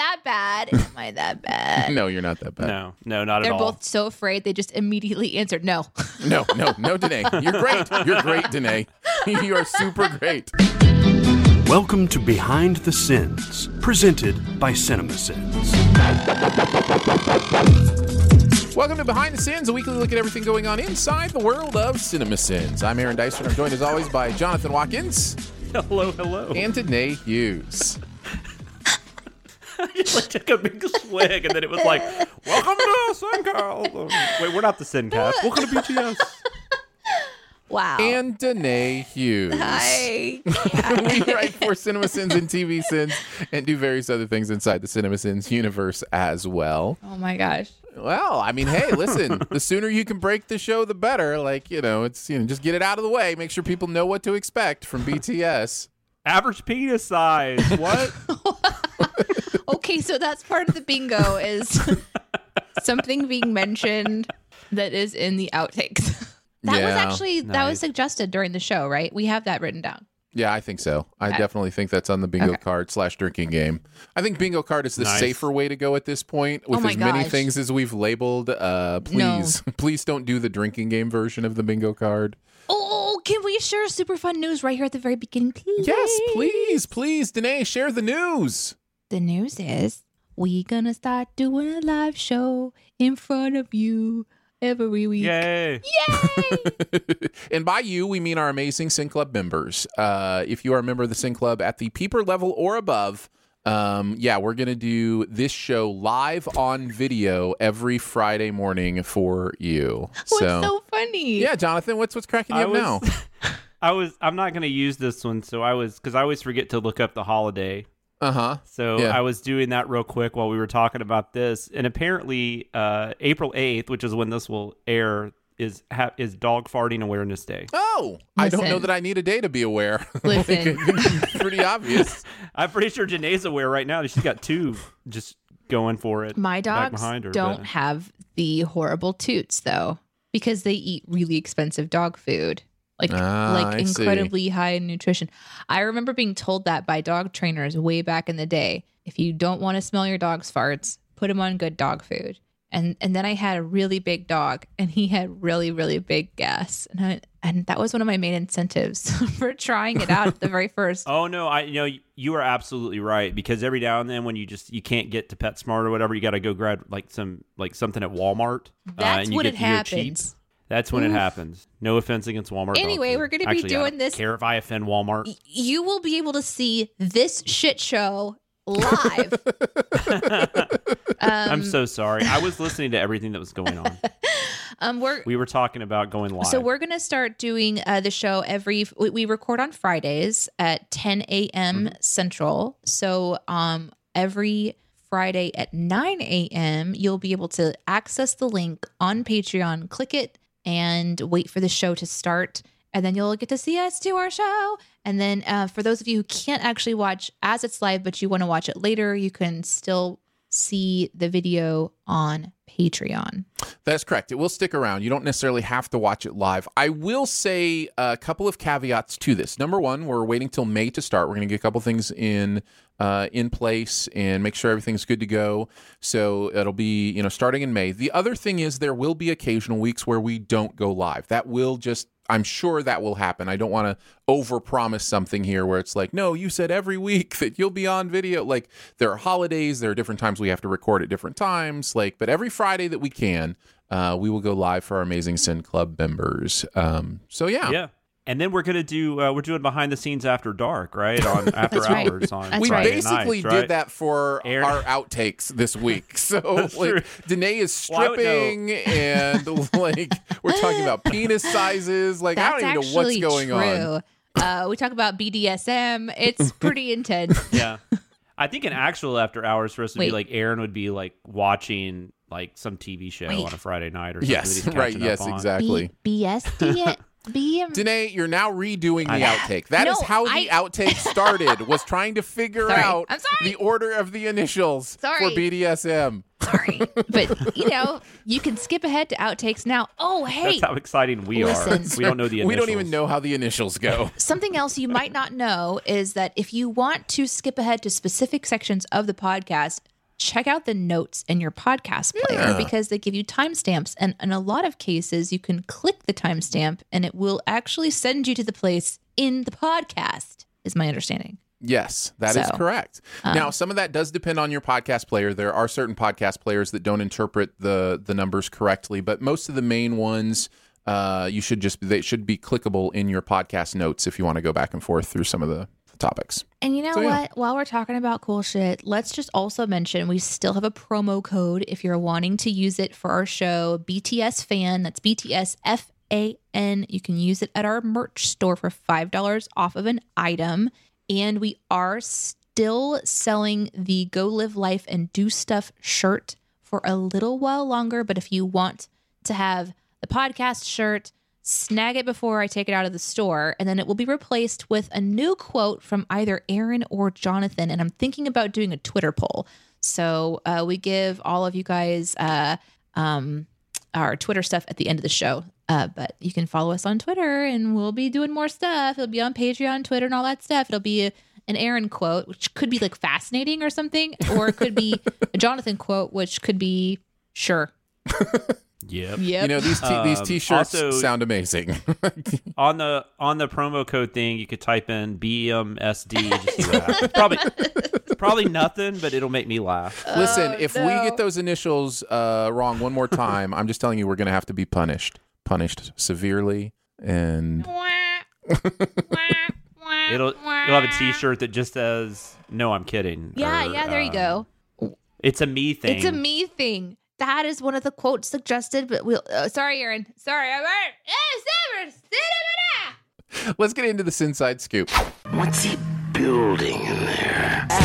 that bad. Am I that bad? No, you're not that bad. No, no, not They're at all. They're both so afraid they just immediately answered no. No, no, no, Danae. You're great. You're great, Danae. you are super great. Welcome to Behind the Sins, presented by CinemaSins. Welcome to Behind the Sins, a weekly look at everything going on inside the world of Cinema Sins. I'm Aaron Dyson. And I'm joined as always by Jonathan Watkins hello, hello. and Danae Hughes. I just like took a big swig, and then it was like, "Welcome to Sincast." Wait, we're not the Sincast. Welcome to BTS. Wow. And Danae Hughes. Hi. we write for Cinema Sins and TV Sins and do various other things inside the Cinema Sins universe as well. Oh my gosh. Well, I mean, hey, listen, the sooner you can break the show, the better. Like, you know, it's, you know, just get it out of the way. Make sure people know what to expect from BTS. Average penis size. What? Okay, so that's part of the bingo is something being mentioned that is in the outtakes. That was Yeah, actually that was suggested during the show, right? We have that written down. Yeah, I think so. I definitely think that's on the bingo Okay. card slash drinking game. I think bingo card is the Nice. safer way to go at this point. With Oh my as many things as we've labeled, uh, please, please don't do the drinking game version of the bingo card. Oh, can we share super fun news right here at the very beginning, please? Yes, please, please, Danae, share the news. The news is we gonna start doing a live show in front of you every week. Yay! Yay! and by you, we mean our amazing Sin Club members. Uh, if you are a member of the Sin Club at the Peeper level or above, um, yeah, we're going to do this show live on video every Friday morning for you. What's so, funny? yeah, Jonathan, what's what's cracking you I up was, now? I was. I'm not going to use this one, so I was because I always forget to look up the holiday. Uh huh. So Yeah. I was doing that real quick while we were talking about this, and apparently, uh, April 8th, which is when this will air, is ha- is Dog Farting Awareness Day. Oh, I don't know that I need a day to be aware. Listen. Pretty obvious. I'm pretty sure Danae's aware right now. that She's got two just going for it. My back dogs behind her, don't but- have the horrible toots though, because they eat really expensive dog food. Like Ah, like I see. incredibly high in nutrition. I remember being told that by dog trainers way back in the day. If you don't want to smell your dog's farts, put them on good dog food. And and then I had a really big dog, and he had really really big gas, and I, and that was one of my main incentives for trying it out at the very first. Oh no, I you know you are absolutely right because every now and then when you just you can't get to PetSmart or whatever, you got to go grab like some like something at Walmart. uh, That's and you when get it to your cheap. happens. That's when Oof. it happens. No offense against Walmart. Anyway, we're gonna be Actually, I doing don't this- Care if I offend Walmart? Y- You will be able to see this shit show live. I'm um, so sorry. I was listening to everything that was going on. um, we're We were talking about going live. So we're gonna start doing uh, the show every. We, we record on Fridays at 10 a.m. Central. So um, every Friday at 9 a.m. you'll be able to access the link on Patreon. Click it and wait for the show to start, and then you'll get to see us do our show. And then uh, for those of you who can't actually watch as it's live, but you want to watch it later, you can still see the video on Patreon. That's correct. It will stick around. You don't necessarily have to watch it live. I will say a couple of caveats to this. Number one, we're waiting till May to start. We're going to get a couple things in uh, in place and make sure everything's good to go. So it'll be you know starting in May. The other thing is there will be occasional weeks where we don't go live. That will just I'm sure that will happen. I don't want to overpromise something here where it's like, no, you said every week that you'll be on video. Like there are holidays, there are different times we have to record at different times. Like, but every Friday that we can, uh, we will go live for our amazing Sin Club members. Um, so yeah, yeah. And then we're gonna do uh, we're doing behind the scenes after dark, right? On after That's right. hours on That's we. Friday basically nights, right? did that for Air- our outtakes this week. So That's like, true. Danae is Well, I would know. stripping, and like we're talking about penis sizes. Like I don't even know what's actually going on. Uh, we talk about BDSM. It's pretty intense. Yeah. I think an actual after hours for us would be like Aaron would be like watching like some TV show Wait. on a Friday night or something. that Yes, right. Yes, on. exactly. B- BSD. BM. Danae, you're now redoing the I- outtake. That is No, how the I- outtake started. was trying to figure Sorry. out the order of the initials Sorry. for BDSM. Sorry, but you know you can skip ahead to outtakes now. Oh, hey, That's how exciting we Listen. are. We don't know the initials. We don't even know how the initials go. Something else you might not know is that if you want to skip ahead to specific sections of the podcast, check out the notes in your podcast player because they give you timestamps. And in a lot of cases, you can click the timestamp and it will actually send you to the place in the podcast, is my understanding. Yes, that is So, correct. now, some of that does depend on your podcast player. There are certain podcast players that don't interpret the the numbers correctly, but most of the main ones, uh, you should just they should be clickable in your podcast notes if you want to go back and forth through some of the topics. And you know So, yeah. what? While we're talking about cool shit, let's just also mention we still have a promo code if you're wanting to use it for our show, BTS fan. That's BTS F A N. You can use it at our merch store for $5 off of an item. And we are still selling the Go Live Life and Do Stuff shirt for a little while longer. But if you want to have the podcast shirt, snag it before I take it out of the store, and then it will be replaced with a new quote from either Aaron or Jonathan. And I'm thinking about doing a Twitter poll. So uh, we give all of you guys uh, um, our Twitter stuff at the end of the show. Uh, but you can follow us on Twitter, and we'll be doing more stuff. It'll be on Patreon, Twitter, and all that stuff. It'll be a, an Aaron quote, which could be like fascinating or something, or it could be a Jonathan quote, which could be sure. Yep. Yep. You know these t- these Um, t-shirts also- sound amazing. On the on the promo code thing, you could type in BMSD. Just see what happens. Probably probably nothing, but it'll make me laugh. Listen, if we get those initials uh, wrong one more time, I'm just telling you we're going to have to be punished, punished severely, and It'll you'll have a T-shirt that just says "No, I'm kidding." Yeah, or, yeah, there you um, go. It's a me thing. It's a me thing. That is one of the quotes suggested, but we'll. Uh, sorry, Aaron. Sorry, I'm. let's get into this inside scoop. What's he building in there? Pay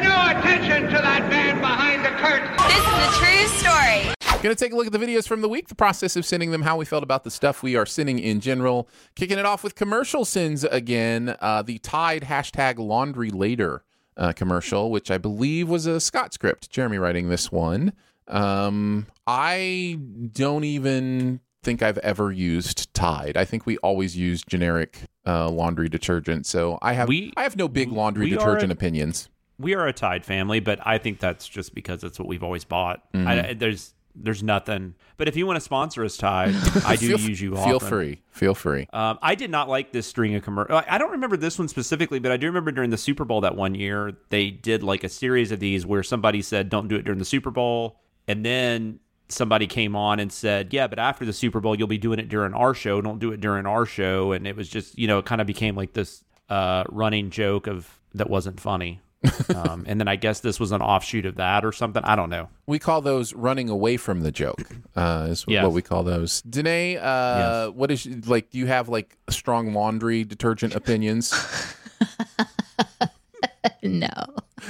no attention to that man behind the curtain. This is a true story. Going to take a look at the videos from the week, the process of sending them, how we felt about the stuff we are sending in general. Kicking it off with commercial sins again. Uh, the Tide hashtag laundry later uh, commercial, which I believe was a Scott script. Jeremy writing this one. Um, I don't even think I've ever used Tide. I think we always use generic uh, laundry detergent. So I have We- I have no big laundry detergent a- opinions. we are a Tide family, but I think that's just because that's what we've always bought. Mm-hmm. I, there's there's nothing. But if you want to sponsor us, Ty, I do feel, use you. Feel free. Feel free. Um, I did not like this string of commercial. I don't remember this one specifically, but I do remember during the Super Bowl that one year they did like a series of these where somebody said, "Don't do it during the Super Bowl," and then somebody came on and said, "Yeah, but after the Super Bowl, you'll be doing it during our show. Don't do it during our show." And it was just, you know, it kind of became like this uh, running joke of that wasn't funny. Um, and then I guess this was an offshoot of that or something. I don't know. We call those running away from the joke. Uh, is Yes. what we call those. Danae, uh, what is like? Do you have like strong laundry detergent opinions? No.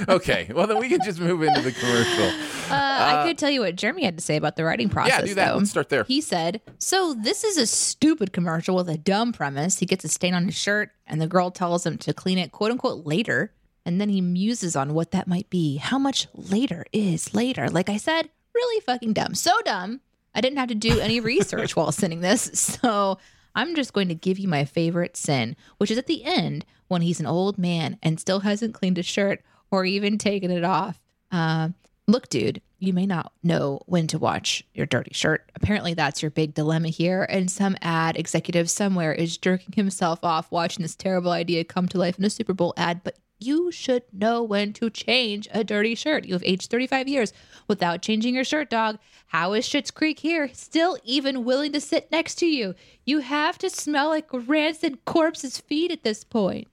okay, well then we can just move into the commercial. Uh, I could tell you what Jeremy had to say about the writing process. Yeah, do that. Though. Let's start there. He said, "So this is a stupid commercial with a dumb premise. He gets a stain on his shirt, and the girl tells him to clean it, quote unquote, later. And then he muses on what that might be. How much later is later? Like I said, really fucking dumb. So dumb. I didn't have to do any research while sending this. So I'm just going to give you my favorite sin, which is at the end when he's an old man and still hasn't cleaned his shirt or even taken it off. Uh, look, dude, you may not know when to watch your dirty shirt. Apparently, that's your big dilemma here. And some ad executive somewhere is jerking himself off watching this terrible idea come to life in a Super Bowl ad. But you should know when to change a dirty shirt. You have aged 35 years without changing your shirt, dog. How is Schitt's Creek here still even willing to sit next to you? You have to smell like rancid corpse's feet at this point.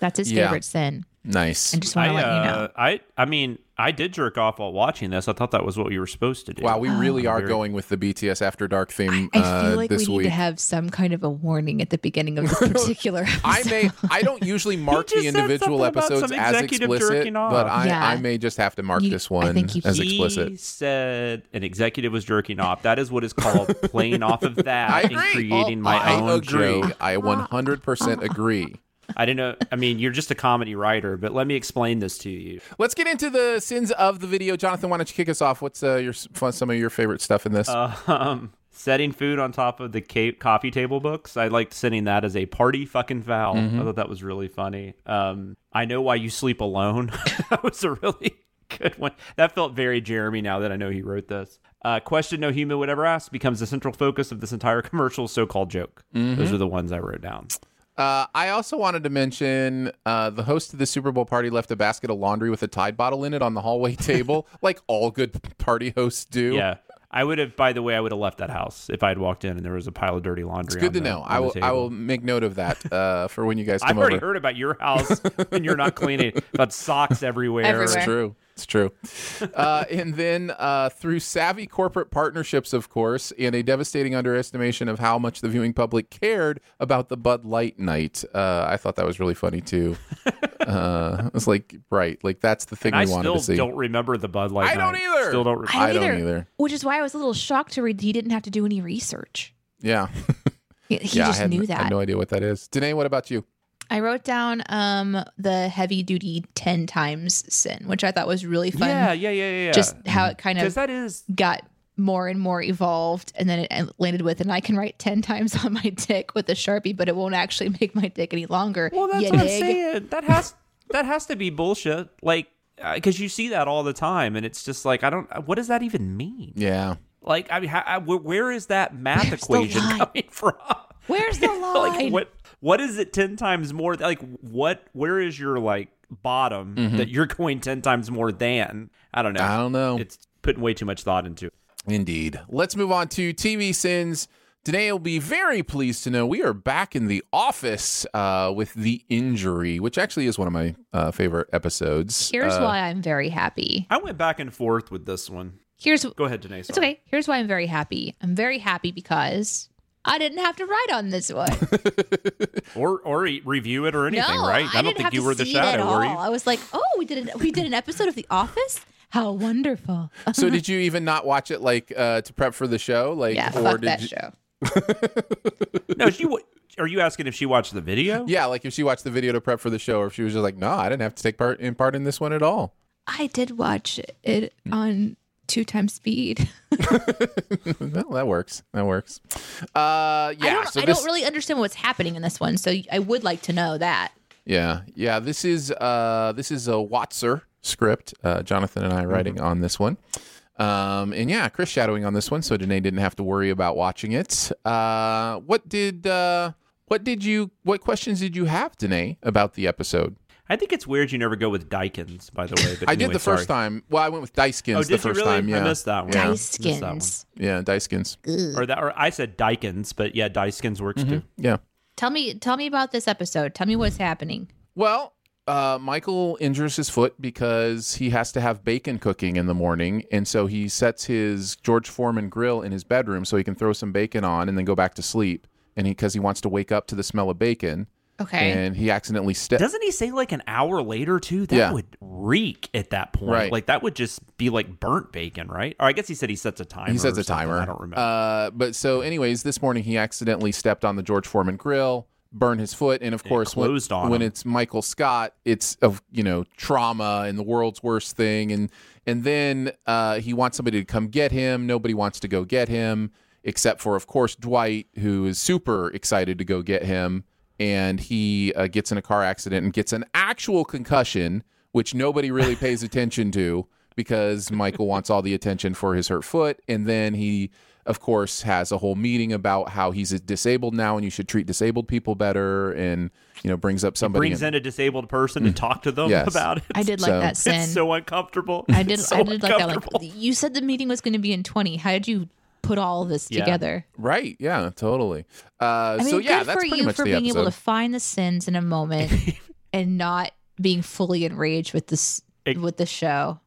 That's his Yeah. favorite sin. Nice. I just want to let you know. uh, I, I mean, I did jerk off while watching this. I thought that was what you were supposed to do. Wow, we really are Very- going with the BTS After Dark theme I uh, feel like we this need week. to have some kind of a warning at the beginning of this particular episode. I may. I don't usually mark the individual episodes as explicit, but I, Yeah. I may just have to mark You- this I one think you- as he explicit. said an executive was jerking off. That is what is called playing off of that and creating Oh, my I own agree. joke. I 100% agree. I didn't know. I mean, you're just a comedy writer, but let me explain this to you. Let's get into the sins of the video. Jonathan, why don't you kick us off? What's uh, your some of your favorite stuff in this? Um, setting food on top of the ca- coffee table books. I liked setting that as a party fucking foul. I thought that was really funny. Um, I know why you sleep alone. that was a really good one. That felt very Jeremy. Now that I know he wrote this. Uh, question no human would ever ask becomes the central focus of this entire commercial so-called joke. Those are the ones I wrote down. Uh, I also wanted to mention uh, the host of the Super Bowl party left a basket of laundry with a Tide bottle in it on the hallway table, like all good party hosts do. Yeah. I would have. By the way, I would have left that house if I had walked in and there was a pile of dirty laundry. Good on to the- know. I will. I will make note of that uh, for when you guys I've come already over. heard about your house and you're not cleaning. About socks everywhere. Everywhere. It's true. It's true. Uh, and then uh, through savvy corporate partnerships, of course, and a devastating underestimation of how much the viewing public cared about the Bud Light night, uh, I thought that was really funny too. uh, it's like, right, like that's the thing And I we wanted still to see. don't remember the Bud Light. I don't either. Still don't. Re- I don't either. Which is why I was a little shocked to read he didn't have to do any research. Yeah, He, he yeah. just I had, knew I that. had no idea what that is. Danae, what about you? I wrote down um the heavy duty 10 times sin, which I thought was really fun. Yeah, yeah, yeah, yeah. Just how it kind because of that is got more and more evolved and then it landed with and I can write 10 times on my dick with a Sharpie, but it won't actually make my dick any longer. well. That's You what I'm saying. That has that has to be bullshit. Like because you see that all the time, and it's just like I don't. What does that even mean? Yeah, Like I mean, how, I- where, where is that math Where's equation coming from? Where's the line? like what what is it 10 times more like what where is your like bottom that you're going 10 times more than i don't know Mm-hmm. I don't know. it's putting way too much thought into it Indeed. Let's move on to TV sins. Danae will be very pleased to know we are back in the office uh, with the injury, which actually is one of my uh, favorite episodes. Here's Uh, why I'm very happy. i went back and forth with this one Here's go ahead Danae It's okay. Here's why I'm very happy. I'm very happy because I didn't have to write on this one. or or review it or anything no, right I, don't didn't think have you to were the see it at shadow were you all. I was like, oh, we did an, we did an episode of The Office. How wonderful! so did you even not watch it like uh, to prep for the show? Like, yeah, or fuck did that you, show. no she wa- are you asking if she watched the video Yeah, like if she watched the video to prep for the show, or if she was just like, no, I didn't have to take part in part in this one at all. I did watch it on two times speed. well, that works. That works. Uh, yeah. I don't, so I this, don't really understand what's happening in this one, so I would like to know that. Yeah, yeah. This is uh, this is a Watser script. Uh, Jonathan and I writing on this one, um, and yeah, Chris shadowing on this one, so Danae didn't have to worry about watching it. Uh, what did uh, what did you what questions did you have, Danae, about the episode? I think it's weird you never go with dykins by the way but I did anyway, the first time. Well, I went with Dicekins oh the first really time. Yeah, i missed that one Yeah. Missed that one. Dicekins. yeah, Dicekins. or that or i said dykins but yeah dykins works too Yeah. Tell me, tell me about this episode. Tell me what's happening. Well, uh, Michael injures his foot because he has to have bacon cooking in the morning, and so he sets his George Foreman grill in his bedroom so he can throw some bacon on and then go back to sleep. And he because he wants to wake up to the smell of bacon, Okay. and he accidentally steps. Doesn't he say like an hour later too? That Yeah. would reek at that point. Right. Like that would just be like burnt bacon, right? Or I guess he said he sets a timer. He sets or a something. timer. I don't remember. Uh, but so, anyways, this morning he accidentally stepped on the George Foreman grill, burned his foot, and of course, when, closed on when him. it's Michael Scott, it's of you know trauma and the world's worst thing, and and then uh, he wants somebody to come get him. Nobody wants to go get him except for, of course, Dwight, who is super excited to go get him, and he uh, gets in a car accident and gets an actual concussion, which nobody really pays attention to because Michael wants all the attention for his hurt foot. And then he, of course, has a whole meeting about how he's disabled now and you should treat disabled people better and, you know, brings up somebody. Brings in a disabled person and talk to them Mm. Yes. about it. I did like So- that sin. It's so uncomfortable. I did. So I did like that. Like you said, the meeting was going to be in twenty. How did you put all of this Yeah. together? Right. Yeah, totally. Uh, I mean, so, yeah, good that's for pretty you much for the being episode. able to find the sins in a moment and not being fully enraged with this It- with the show.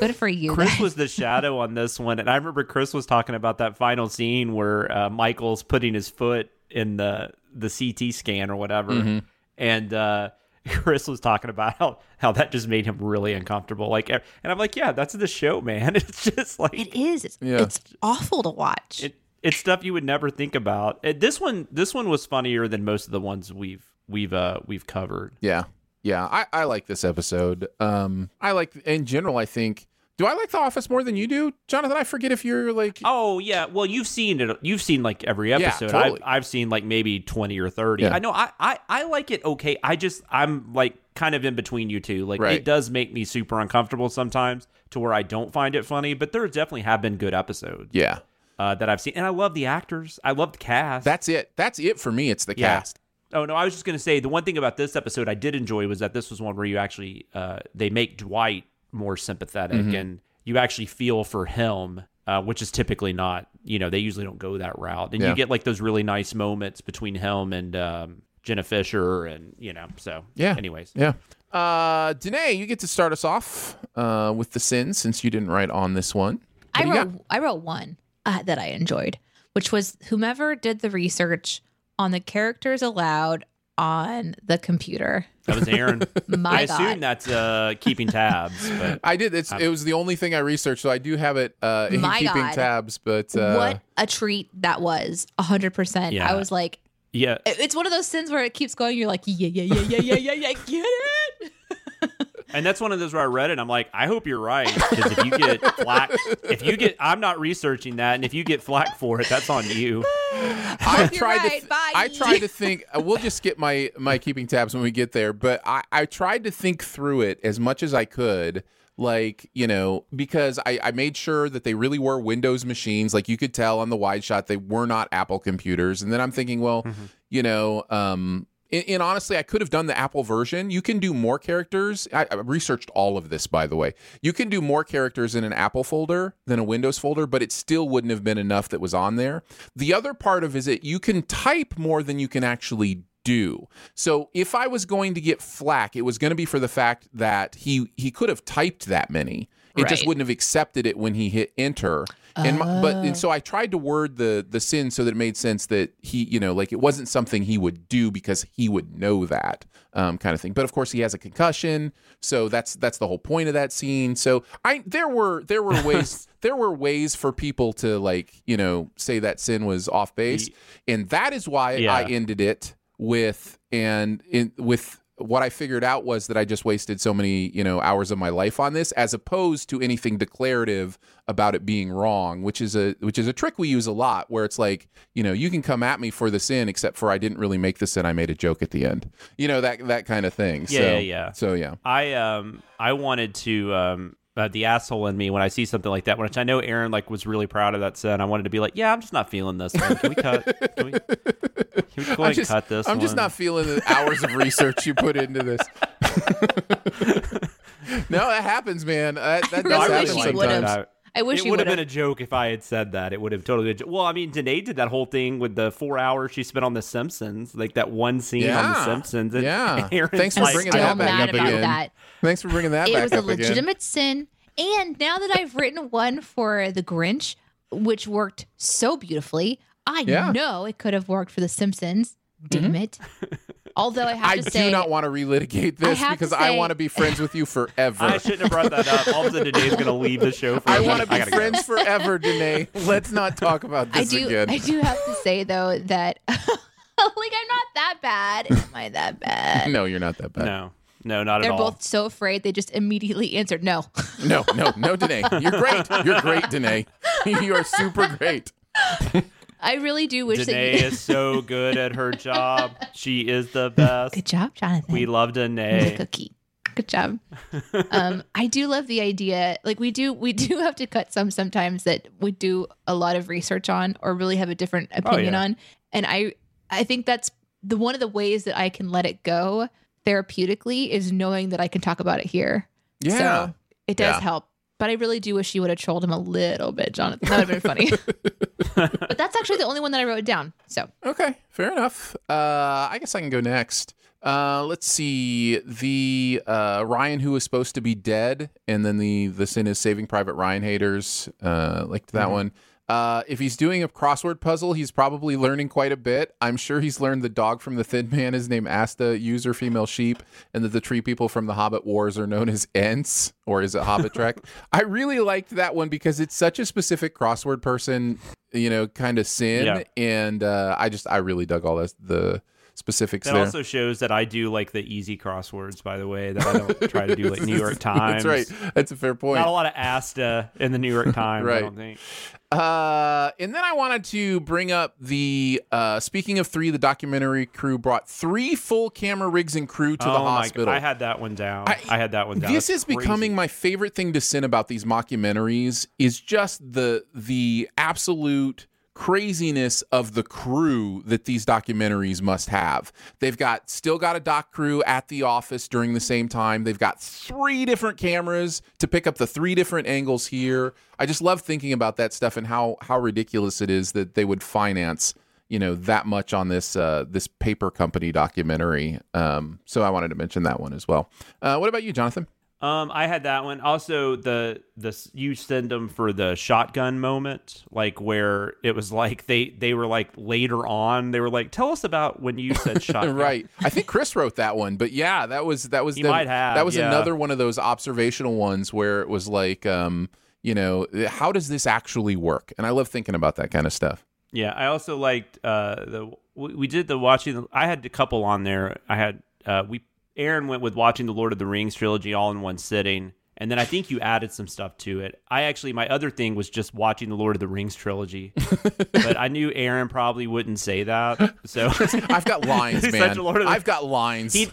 Good for you. Chris guys. was the shadow on this one, and I remember Chris was talking about that final scene where uh, Michael's putting his foot in the the CT scan or whatever, Mm-hmm. and uh, Chris was talking about how how that just made him really uncomfortable. Like, and I'm like, yeah, that's the show, man. It's just like It is. It's, Yeah. it's awful to watch. it, it's stuff you would never think about. This one, this one was funnier than most of the ones we've we've uh we've covered. Yeah. Yeah. I, I like this episode. Um, I like, in general, I think, do I like The Office more than you do? Jonathan, I forget if you're like, Oh yeah, well you've seen it. You've seen like every episode. totally. I've, I've seen like maybe twenty or thirty. Yeah. I know. I, I I like it. Okay. I just I'm like kind of in between you two. Like Right. it does make me super uncomfortable sometimes to where I don't find it funny. But there definitely have been good episodes yeah. uh, that I've seen, and I love the actors. I love the cast. That's it. That's it for me. It's the Yeah. cast. Oh no, I was just gonna say the one thing about this episode I did enjoy was that this was one where you actually uh, they make Dwight more sympathetic Mm-hmm. and you actually feel for him, uh, which is typically not. You know, they usually don't go that route, and Yeah. you get like those really nice moments between him and um, Jenna Fischer, and you know. So Yeah. Anyways, Yeah. Uh, Danae, you get to start us off uh, with the sins since you didn't write on this one. What I wrote got? I wrote one uh, that I enjoyed, which was whomever did the research on the characters allowed on the computer. that was Aaron. My I God. assume that's uh, keeping tabs, but I did. It's, it was the only thing I researched, so I do have it uh, in My keeping God. tabs. But uh, what a treat that was! hundred percent. Yeah. I was like, yeah, it's one of those sins where it keeps going. You're like, yeah, yeah, yeah, yeah, yeah, yeah, yeah, get it. And that's one of those where I read it. I'm like, I hope you're right because if you get flack, if you get, I'm not researching that, and if you get flack for it, that's on you. I You're tried to. right. th- I tried to think. Uh, we'll just skip my my keeping tabs when we get there. But I I tried to think through it as much as I could. Like you know, because I I made sure that they really were Windows machines. Like you could tell on the wide shot, they were not Apple computers. And then I'm thinking, well, you know, um. And, and honestly, I could have done the Apple version. You can do more characters. I, I researched all of this, by the way. You can do more characters in an Apple folder than a Windows folder, but it still wouldn't have been enough that was on there. The other part of it is that you can type more than you can actually do. So if I was going to get flack, it was going to be for the fact that he he could have typed that many. It just wouldn't have accepted it when he hit enter. And my, but and so I tried to word the the sin so that it made sense that he, you know, like it wasn't something he would do because he would know that um, kind of thing. But of course, he has a concussion, so that's that's the whole point of that scene. So I there were there were ways there were ways for people to like you know say that sin was off base, and that is why Yeah. I ended it with and in with what I figured out was that I just wasted so many, you know, hours of my life on this as opposed to anything declarative about it being wrong, which is a which is a trick we use a lot where it's like, you know, you can come at me for the sin except for I didn't really make the sin, I made a joke at the end. You know, that that kind of thing. Yeah, so, yeah, yeah. So yeah. I um I wanted to um uh, the asshole in me when I see something like that, which I know Aaron like was really proud of that set. I wanted to be like, yeah, I'm just not feeling this. One. Can we cut? Can we, can we go ahead I'm and just, cut this? I'm just not feeling the hours of research you put into this. no, that happens, man. That, that really does wish happen he sometimes. Would've. I- I wish it would have been a joke if I had said that. It would have totally been. a jo- Well, I mean, Danae did that whole thing with the four hours she spent on The Simpsons, like that one scene on The Simpsons. And Yeah. Aaron's Thanks for like, bringing that back up again. that. Thanks for bringing that back. it back was a up again. legitimate sin. And now that I've written one for The Grinch, which worked so beautifully, I Yeah. Mm-hmm. know it could have worked for The Simpsons. Damn it. Although I have I to say, I do not want to relitigate this have to because I want to be friends with you forever. I shouldn't have brought that up. All of a sudden, Danae's going to leave the show. For I a want to minute. be gotta go. friends forever, Danae. Let's not talk about I this do. again. I do have to say though that like I'm not that bad. Am I that bad? No, you're not that bad. No, no, not They're at all. They're both so afraid they just immediately answered no. No, no, no, Danae. You're great. You're great, Danae. you are super great. I really do wish Danae that you. is so good at her job. She is the best. Good job, Jonathan. We love the Danae. cookie. Good job. um, I do love the idea. Like we do, we do have to cut some sometimes that we do a lot of research on or really have a different opinion yeah. on. And I, I think that's the one of the ways that I can let it go therapeutically is knowing that I can talk about it here. Yeah. So it does Yeah. help. But I really do wish you would have trolled him a little bit, Jonathan. That would have been funny. but that's actually the only one that I wrote down. So Okay, fair enough. Uh, I guess I can go next. Uh, let's see the uh, Ryan who was supposed to be dead, and then the the sin is Saving Private Ryan haters. Uh, liked that one. Uh, if he's doing a crossword puzzle, he's probably learning quite a bit. I'm sure he's learned the dog from the Thin Man is named Asta, user female sheep, and that the tree people from the Hobbit Wars are known as Ents, or is it Hobbit Trek? I really liked that one because it's such a specific crossword person, you know, kind of sin, Yeah. and uh, I just I really dug all this, the specifics That there. also shows that I do like the easy crosswords, by the way, that I don't try to do like New York Times. That's right. That's a fair point. Not a lot of Asta in the New York Times, Right. I don't think. Uh, and then I wanted to bring up the uh, speaking of three, the documentary crew brought three full camera rigs and crew to the oh my hospital. God. I had that one down. I, had that one down. This That's is crazy. becoming my favorite thing to sin about these mockumentaries is just the the absolute craziness of the crew that these documentaries must have. They've got still got a doc crew at the office during the same time. They've got three different cameras to pick up the three different angles here. I just love thinking about that stuff and how how ridiculous it is that they would finance you know that much on this uh, this paper company documentary. Um, so I wanted to mention that one as well. Uh, what about you, Jonathan? Um, I had that one. Also, the the you send them for the shotgun moment, like where it was like they they were like later on they were like, tell us about when you said shotgun. right. I think Chris wrote that one, but yeah, that was that was He the- might have, that was yeah. another one of those observational ones where it was like, um, you know, how does this actually work? And I love thinking about that kind of stuff. Yeah, I also liked uh the we, we did the watching. I had a couple on there. I had uh we Aaron went with watching the Lord of the Rings trilogy all in one sitting. And then I think you added some stuff to it. I actually, my other thing was just watching the Lord of the Rings trilogy, but I knew Aaron probably wouldn't say that. So I've got lines, man. such a Lord of the- I've got lines. he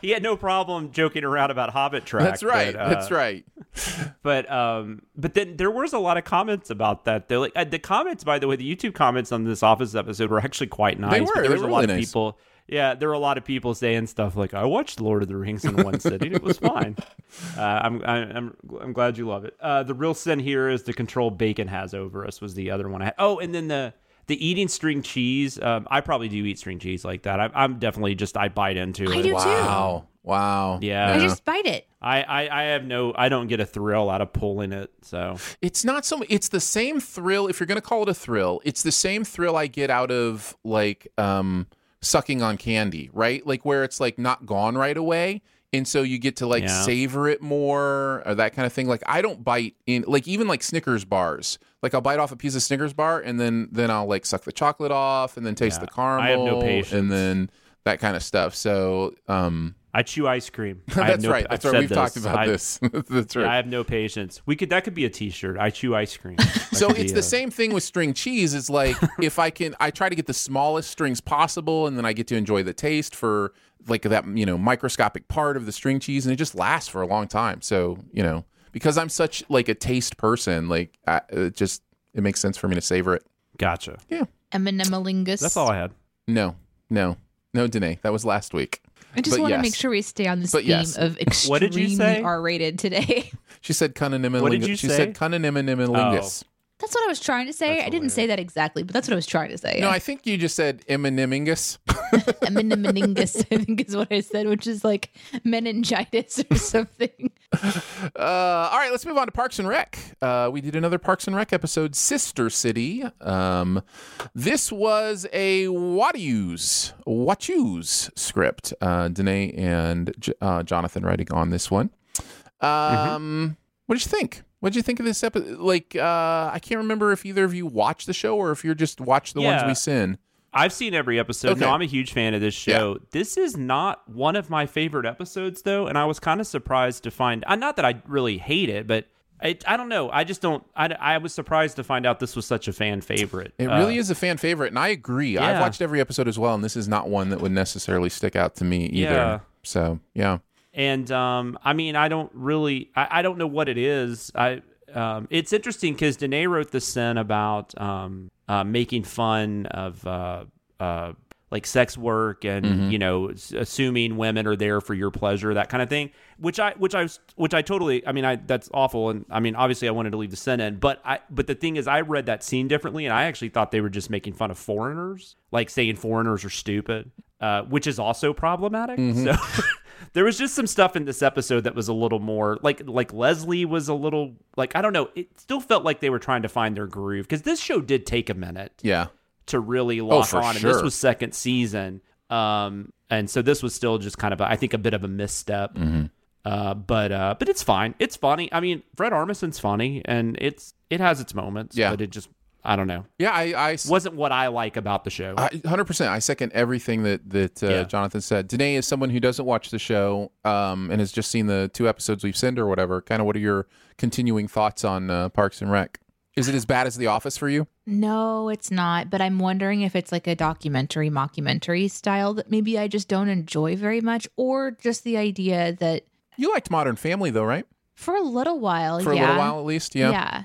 he had no problem joking around about Hobbit track. That's right. but, uh, That's right. But um, but then there was a lot of comments about that. They're like uh, the comments, by the way, the YouTube comments on this Office episode were actually quite nice. They were. There was were a lot really of nice. people. Yeah, there were a lot of people saying stuff like, "I watched Lord of the Rings in one sitting. It was fine." Uh, I'm I'm I'm glad you love it. Uh, the real sin here is the control bacon has over us. Was the other one I had. Oh, and then the the eating string cheese. Um, I probably do eat string cheese like that. I, I'm definitely just I bite into it. I it. do too. Wow. Wow. Yeah. I just bite it. I, I I have no. I don't get a thrill out of pulling it. So It's not so. It's the same thrill. If you're going to call it a thrill, it's the same thrill I get out of like um, sucking on candy, right? Like where it's like not gone right away, and so you get to like Yeah. savor it more or that kind of thing. Like I don't bite in like even like Snickers bars. Like I'll bite off a piece of Snickers bar and then then I'll like suck the chocolate off and then taste Yeah. the caramel. I have no patience. and then that kind of stuff. So um, I chew ice cream. I have that's no- right. That's I've right. We've talked about I- this. that's right. Yeah, I have no patience. We could that could be a T-shirt. I chew ice cream. So it's the a- same thing with string cheese. It's like if I can, I try to get the smallest strings possible, and then I get to enjoy the taste for like that, you know, microscopic part of the string cheese, and it just lasts for a long time. So you know, because I'm such like a taste person, like I, it just it makes sense for me to savor it. Gotcha. Yeah. Eminemolingus. That's all I had. No, no, no, Danae, that was last week. I just but want to make sure we stay on this But theme yes. of extremely What did you say? R-rated today. She said cunniniminilingus. What did you she say? said cunniniminilingus. Oh. That's what I was trying to say. I didn't say that exactly, but that's what I was trying to say. No, I think you just said eminimingus. Eminemolingus, I think is what I said, which is like meningitis or something. Uh, all right, let's move on to Parks and Rec. Uh, we did another Parks and Rec episode, Sister City. Um, this was a Whatuse, Whatuse script. Uh, Danae and J- uh, Jonathan writing on this one. Um, What did you think? What did you think of this episode? Like, uh, I can't remember if either of you watched the show or if you're just watch the ones Yeah. we sin. I've seen every episode. No, I'm a huge fan of this show. This is not one of my favorite episodes, though, and I was kind of surprised to find. Uh, not that I really hate it, but I, I don't know. I just don't. I, I was surprised to find out this was such a fan favorite. It Uh, really is a fan favorite, and I agree. I've watched every episode as well, and this is not one that would necessarily stick out to me either. Yeah. So, yeah. And um, I mean, I don't really, I, I don't know what it is. I, um, it's interesting because Danae wrote the sin about um, uh, making fun of uh, uh, like sex work and Mm-hmm. you know assuming women are there for your pleasure, that kind of thing. Which I, which I, was- which I totally, I mean, I that's awful, and I mean, obviously, I wanted to leave the sin in, but I, but the thing is, I read that scene differently, and I actually thought they were just making fun of foreigners, like saying foreigners are stupid, uh, which is also problematic. So. there was just some stuff in this episode that was a little more like like Leslie was a little like I don't know. It still felt like they were trying to find their groove because this show did take a minute Yeah. to really lock for on, and this was second season. Um, and so this was still just kind of a, I think a bit of a misstep. Mm-hmm. Uh, but uh, but it's fine. It's funny. I mean, Fred Armisen's funny, and it's it has its moments. Yeah. but it just I don't know. Yeah, I Wasn't what I like about the show. 100%. I second everything that that uh, Yeah. Jonathan said. Danae is someone who doesn't watch the show um, and has just seen the two episodes we've sent or whatever. Kind of what are your continuing thoughts on uh, Parks and Rec? Is it as bad as The Office for you? No, it's not. But I'm wondering if it's like a documentary, mockumentary style that maybe I just don't enjoy very much, or just the idea that You liked Modern Family though, right? for a little while, For yeah, a little while at least. Yeah. yeah, the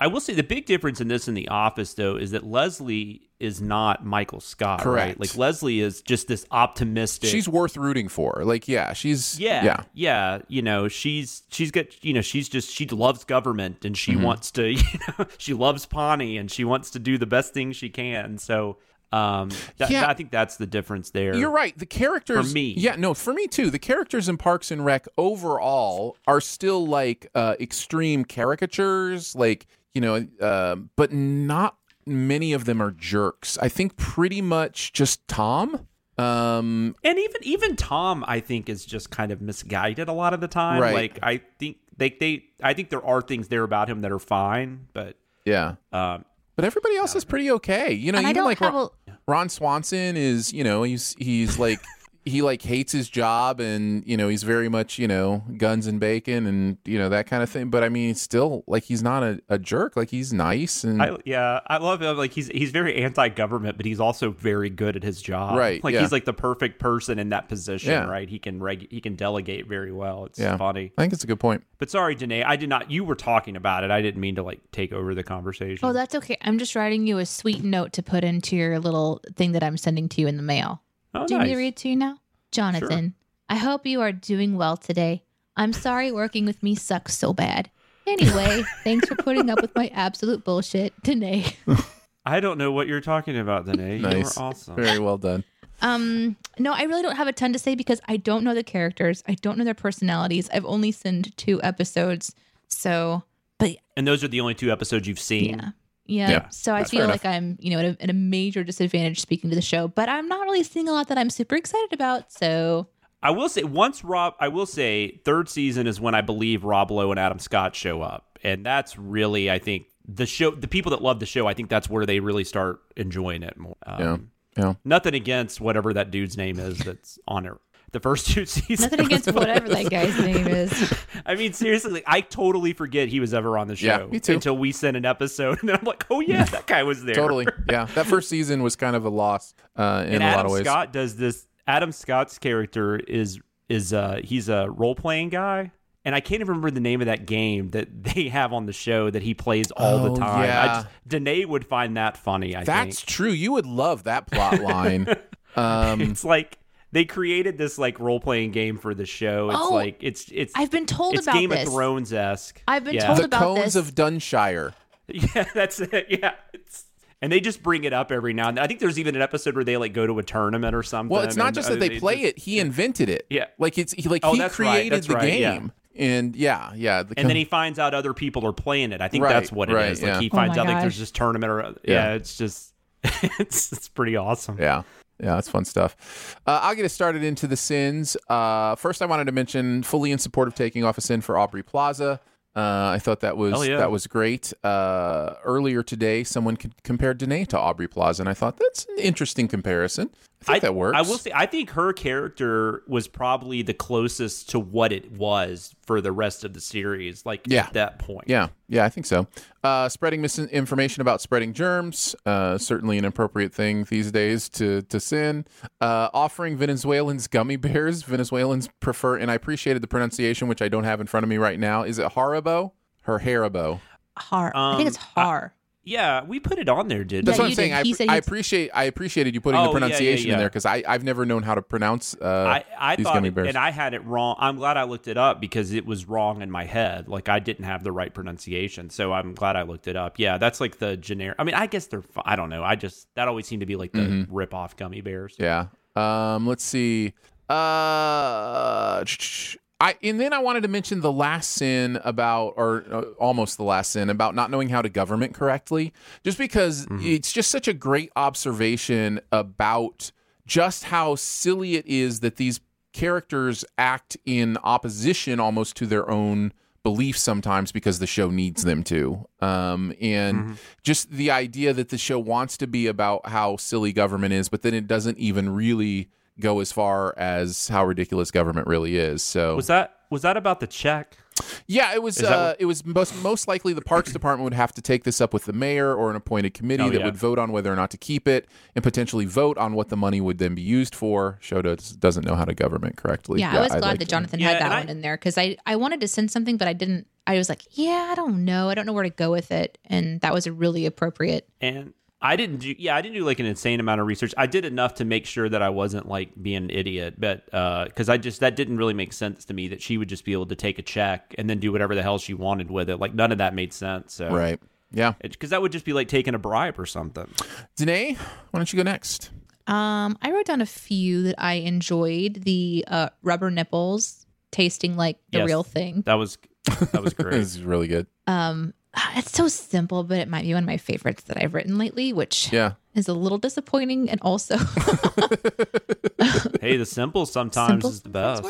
I will say the big difference in this and The Office though is that Leslie is not Michael Scott. Correct. Right? Like Leslie is just this optimistic. She's worth rooting for. Like, yeah, she's yeah, yeah. yeah, You know, she's she's got you know she's just she loves government and Mm-hmm. she wants to you know she loves Pawnee and she wants to do the best thing she can. So um, that, Yeah. I think that's the difference there. You're right. The characters For me. yeah, no, for me too. The characters in Parks and Rec overall are still like uh, extreme caricatures, like you know, uh, but not many of them are jerks. I think pretty much just Tom. Um, And even even Tom, I think, is just kind of misguided a lot of the time. Right. Like I think they they I think there are things there about him that are fine, but yeah, um, but everybody else is pretty okay. You know, and even like Ron, a. Ron Swanson is, you know, he's he's like he like hates his job and you know he's very much you know guns and bacon and you know that kind of thing but i mean still like he's not a, a jerk like he's nice and I yeah, I love him. Like he's he's very anti-government, but he's also very good at his job. Right, Like yeah. he's like the perfect person in that position. Yeah. Right. He can reg- he can delegate very well. It's yeah funny. i think it's a good point But sorry, Danae, I did not. You were talking about it. I didn't mean to like take over the conversation. Oh, that's okay. I'm just writing you a sweet note to put into your little thing that I'm sending to you in the mail. Oh, Do you want me to read to you now? Jonathan, I hope you are doing well today. I'm sorry working with me sucks so bad. Anyway, thanks for putting up with my absolute bullshit, Danae. I don't know what you're talking about, Danae. nice You're awesome. very well done Um, no, I really don't have a ton to say because I don't know the characters. I don't know their personalities. I've only seen two episodes. So, but And those are the only two episodes you've seen. yeah. Yeah. Yeah, so I that's fair feel enough. like I'm, you know, at a, at a major disadvantage speaking to the show, but I'm not really seeing a lot that I'm super excited about. So, I will say once Rob, I will say third season is when I believe Rob Lowe and Adam Scott show up, and that's really I think the show. The people that love the show, I think that's where they really start enjoying it more. Um, yeah yeah Nothing against whatever that dude's name is that's on it. The first two seasons. nothing against whatever that guy's name is. I mean, seriously, like, I totally forget he was ever on the show. Yeah, me too. Until we sent an episode, and then I'm like, oh yeah, that guy was there. totally yeah that first season was kind of a loss uh in and a Adam lot of ways Scott does this. Adam Scott's character is is uh he's a role playing guy, and I can't even remember the name of that game that they have on the show that he plays all Oh, the time. I yeah. just, Danae would find that funny. I that's think true you would love that plot line um it's like they created this like role playing game for the show. It's Oh, like it's it's I've been told it's about Game this. of Thrones esque. I've been yeah. told the about cones this. of dunshire Yeah, that's it. Yeah. It's, and they just bring it up every now and then. I think there's even an episode where they like go to a tournament or something. Well, it's not and, just that they it's play just- it; he invented it. Yeah. like it's he, like Oh, he that's right, created that's the right, yeah. game, and yeah, yeah. The And then he finds out other people are playing it. I think Right, that's what it is. right, Like yeah. he Oh finds my out like there's gosh. this tournament or Yeah. yeah, it's just it's it's pretty awesome. yeah, yeah, that's fun stuff. Uh, I'll get us started into the sins. Uh, first, I wanted to mention fully in support of taking off a sin for Aubrey Plaza. Uh, I thought that was yeah. that was great. Uh, earlier today, someone compared Danae to Aubrey Plaza, and I thought that's an interesting comparison. I think that works. I will say I think her character was probably the closest to what it was for the rest of the series. Like Yeah. at that point. Yeah, yeah, I think so. Uh, spreading misinformation about spreading germs, uh, certainly an appropriate thing these days to to sin. Uh, offering Venezuelans gummy bears. Venezuelans prefer, and I appreciated the pronunciation, which I don't have in front of me right now. Is it Haribo? Her Haribo. Har. I think it's Um, I- Har. Yeah, we put it on there, did That's Yeah, what I'm you saying. I, He said I appreciate I appreciated you putting Oh, the yeah, yeah, pronunciation in there because I I've never known how to pronounce uh, I, I these thought gummy it- bears. and I had it wrong. I'm glad I looked it up because it was wrong in my head. Like I didn't have the right pronunciation, so I'm glad I looked it up. Yeah, that's like the generic. I mean, I guess they're. I don't know. I just that always seemed to be like the Mm-hmm. rip off gummy bears. Yeah. Um, let's see. Uh, I and then I wanted to mention the last sin about, or uh, almost the last sin about not knowing how to government correctly, just because it's just such a great observation about just how silly it is that these characters act in opposition almost to their own beliefs sometimes because the show needs them to. Um, and just the idea that the show wants to be about how silly government is, but then it doesn't even really go as far as how ridiculous government really is. So Was that was that about the check? yeah, it was. Uh, what- it was most most likely the Parks Department would have to take this up with the mayor or an appointed committee Oh, that yeah. would vote on whether or not to keep it and potentially vote on what the money would then be used for. Show does, doesn't know how to government correctly. Yeah, I was I'd glad like that Jonathan Yeah, had that and I- one in there because I, I wanted to send something, but I didn't. I was like, yeah, I don't know. I don't know where to go with it. And that was a really appropriate. And I didn't do yeah, I didn't do like an insane amount of research. I did enough to make sure that I wasn't like being an idiot, but uh cuz I just that didn't really make sense to me that she would just be able to take a check and then do whatever the hell she wanted with it. Like none of that made sense. So Right. Yeah. Cuz that would just be like taking a bribe or something. Danae, why don't you go next? Um, I wrote down a few that I enjoyed. The uh, rubber nipples tasting like the Yes. real thing. That was that was great. This is really good. Um, it's so simple, but it might be one of my favorites that I've written lately, which Yeah. is a little disappointing and also hey, the simple sometimes Simple is the best.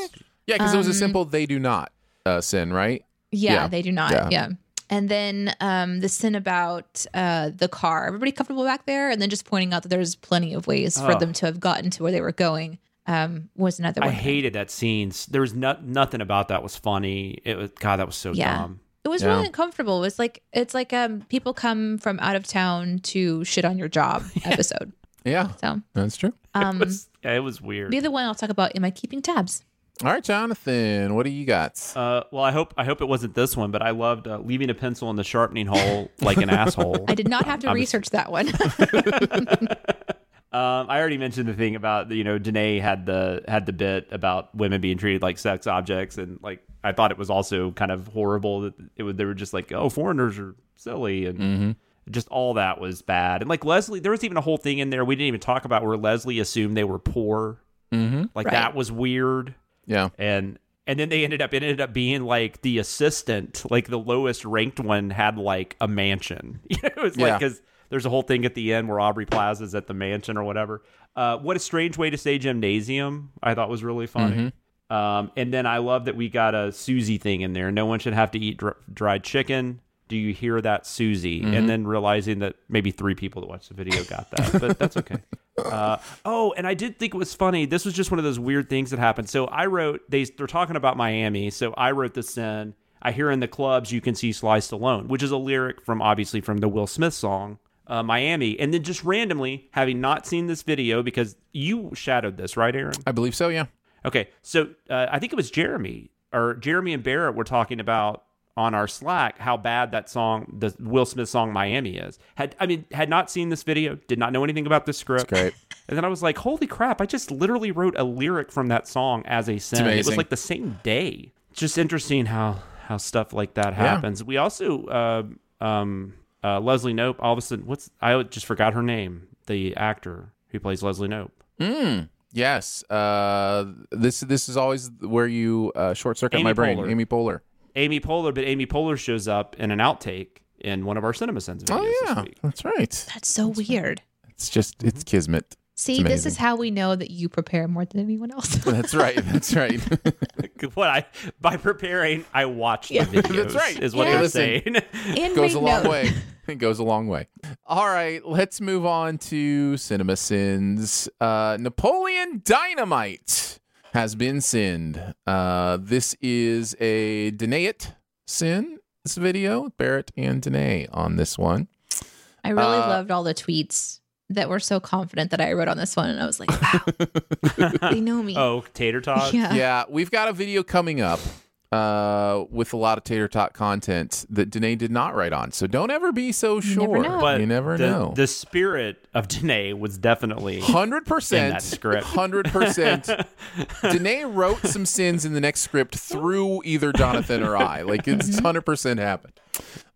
Yeah, because it was a Um, simple they do not uh, sin, right? Yeah, Yeah. they do not. Yeah. Yeah. And then um, the sin about uh, the car. Everybody comfortable back there? And then just pointing out that there's plenty of ways for Oh. them to have gotten to where they were going um, was another one. I hated that scene. There was no, nothing about that was funny. It was God, that was so Yeah. dumb. It was Yeah. really uncomfortable. It was like it's like um, people come from out of town to shit on your job episode. Yeah, So that's true. um, It was, yeah, it was weird. the other one I'll talk about. Am I keeping tabs? All right, Jonathan, what do you got? Uh, well, I hope I hope it wasn't this one, but I loved uh, leaving a pencil in the sharpening hole like an asshole. I did not have to I'm a- research that one. Um, I already mentioned the thing about you know Danae had the had the bit about women being treated like sex objects, and like I thought it was also kind of horrible that it was they were just like oh foreigners are silly and just all that was bad. And like Leslie, there was even a whole thing in there we didn't even talk about where Leslie assumed they were poor. Mm-hmm. Like Right. that was weird. Yeah, and and then they ended up it ended up being like the assistant like the lowest ranked one had like a mansion you know it was Yeah. like because there's a whole thing at the end where aubrey plaza's at the mansion or whatever. Uh, what a strange way to say gymnasium i thought was really funny. Um, and then i love that we got a susie thing in there. No one should have to eat dr- dried chicken. Do you hear that susie? And then realizing that maybe three people that watched the video got that but that's okay. Uh, oh, and I did think it was funny. This was just one of those weird things that happened. So I wrote they they're talking about Miami. So I wrote this in. I hear in the clubs you can see Sly Stallone, which is a lyric from obviously from the Will Smith song uh, Miami. And then just randomly, having not seen this video because you shadowed this, right, Aaron? I believe so. Yeah. Okay, so uh, I think it was Jeremy or Jeremy and Barrett were talking about on our Slack how bad that song, the Will Smith song Miami is. Had I mean had not seen this video, did not know anything about this script. great. And then I was like, holy crap! I just literally wrote a lyric from that song as a sin. It was like the same day. Just interesting how how stuff like that happens. We also uh, um uh, Leslie Knope. All of a sudden, what's I just forgot her name. The actor who plays Leslie Knope. Mm, yes. Uh, this this is always where you uh, short circuit Amy my brain. Poehler. Amy Poehler. Amy Poehler, but Amy Poehler shows up in an outtake in one of our Cinema Sins videos Oh this yeah, week. that's right. That's so weird. It's just it's kismet. See, this is how we know that you prepare more than anyone else. That's right. That's right. what I by preparing, I watch Yeah. the videos. That's right. Is what Yeah. you're Listen. saying. and goes a long note. way. It goes a long way. All right, let's move on to cinema sins. Uh, Napoleon Dynamite has been sinned. Uh, this is a Danaeite sin. This video, Barrett and Danae on this one. I really Uh, loved all the tweets that were so confident that I wrote on this one, and I was like, wow, they know me. oh, tater tot. yeah. yeah, we've got a video coming up uh, with a lot of tater tot content that Danae did not write on. So don't ever be so You sure. never know. But you never the, know. The spirit of Danae was definitely hundred percent that script. Hundred percent. Danae wrote some sins in the next script through either Jonathan or I. Like Mm-hmm. it's hundred percent happened.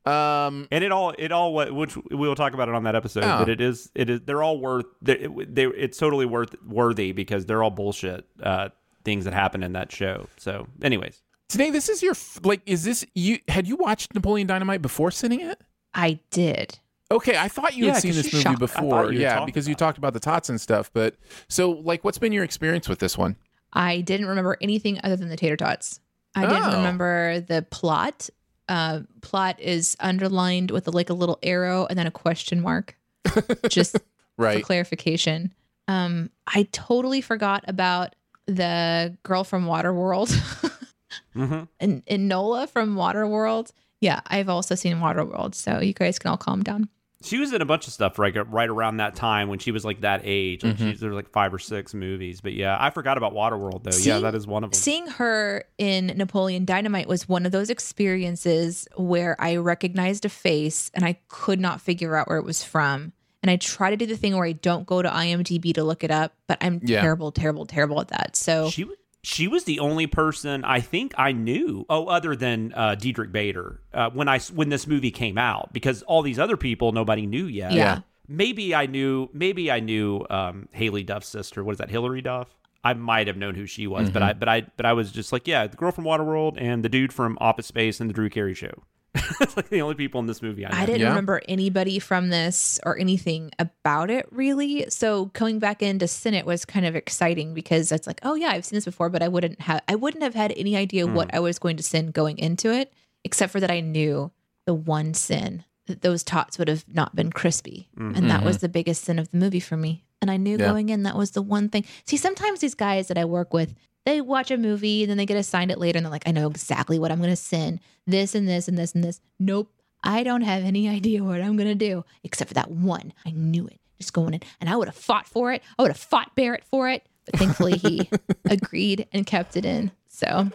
Um, and it all it all which we will talk about it on that episode Yeah. but it is it is they're all worth they, they it's totally worth worthy because they're all bullshit uh things that happen in that show so anyways today, this is your like. Is this you? Had you watched Napoleon Dynamite before sinning it? I did. Okay, I thought you Yeah, had seen this movie shot- I before. thought you were Yeah, because you talked about the tots and stuff. But so, like, what's been your experience with this one? I didn't remember anything other than the tater tots. I didn't Oh. remember the plot. Uh, plot is underlined with like a little arrow and then a question mark, just for Right. clarification. Um, I totally forgot about the girl from Waterworld hmm and, and Nola from Waterworld. Yeah, I've also seen Waterworld, so you guys can all calm down. She was in a bunch of stuff right uh, right around that time when she was like that age. Like mm-hmm. she's, there was like five or six movies, but yeah, I forgot about Waterworld though. yeah, that is one of them. Seeing her in Napoleon Dynamite was one of those experiences where I recognized a face and I could not figure out where it was from. And I try to do the thing where I don't go to IMDb to look it up, but I'm Yeah. terrible, terrible, terrible at that. So She w- she was the only person I think I knew. Oh, other than uh, Diedrich Bader uh, when I when this movie came out, because all these other people nobody knew yet. Yeah. Maybe I knew. Maybe I knew um, Haylie Duff's sister. What is that? Hilary Duff. I might have known who she was, but I but I but I was just like, yeah, the girl from Waterworld and the dude from Office Space and the Drew Carey Show. It's like the only people in this movie I know. I didn't Yeah. remember anybody from this or anything about it really. So coming back into Senate was kind of exciting because it's like, oh yeah, I've seen this before, but I wouldn't have I wouldn't have had any idea what hmm. I was going to sin going into it, except for that I knew the one sin that those tots would have not been crispy. Hmm. And that was mm-hmm. the biggest sin of the movie for me. And I knew Yeah. going in that was the one thing. See, sometimes these guys that I work with, they watch a movie, and then they get assigned it later, and they're like, I know exactly what I'm going to sin this and this and this and this. Nope. I don't have any idea what I'm going to do except for that one. I knew it just going in. And I would have fought for it. I would have fought Barrett for it. But thankfully, he agreed and kept it in. So,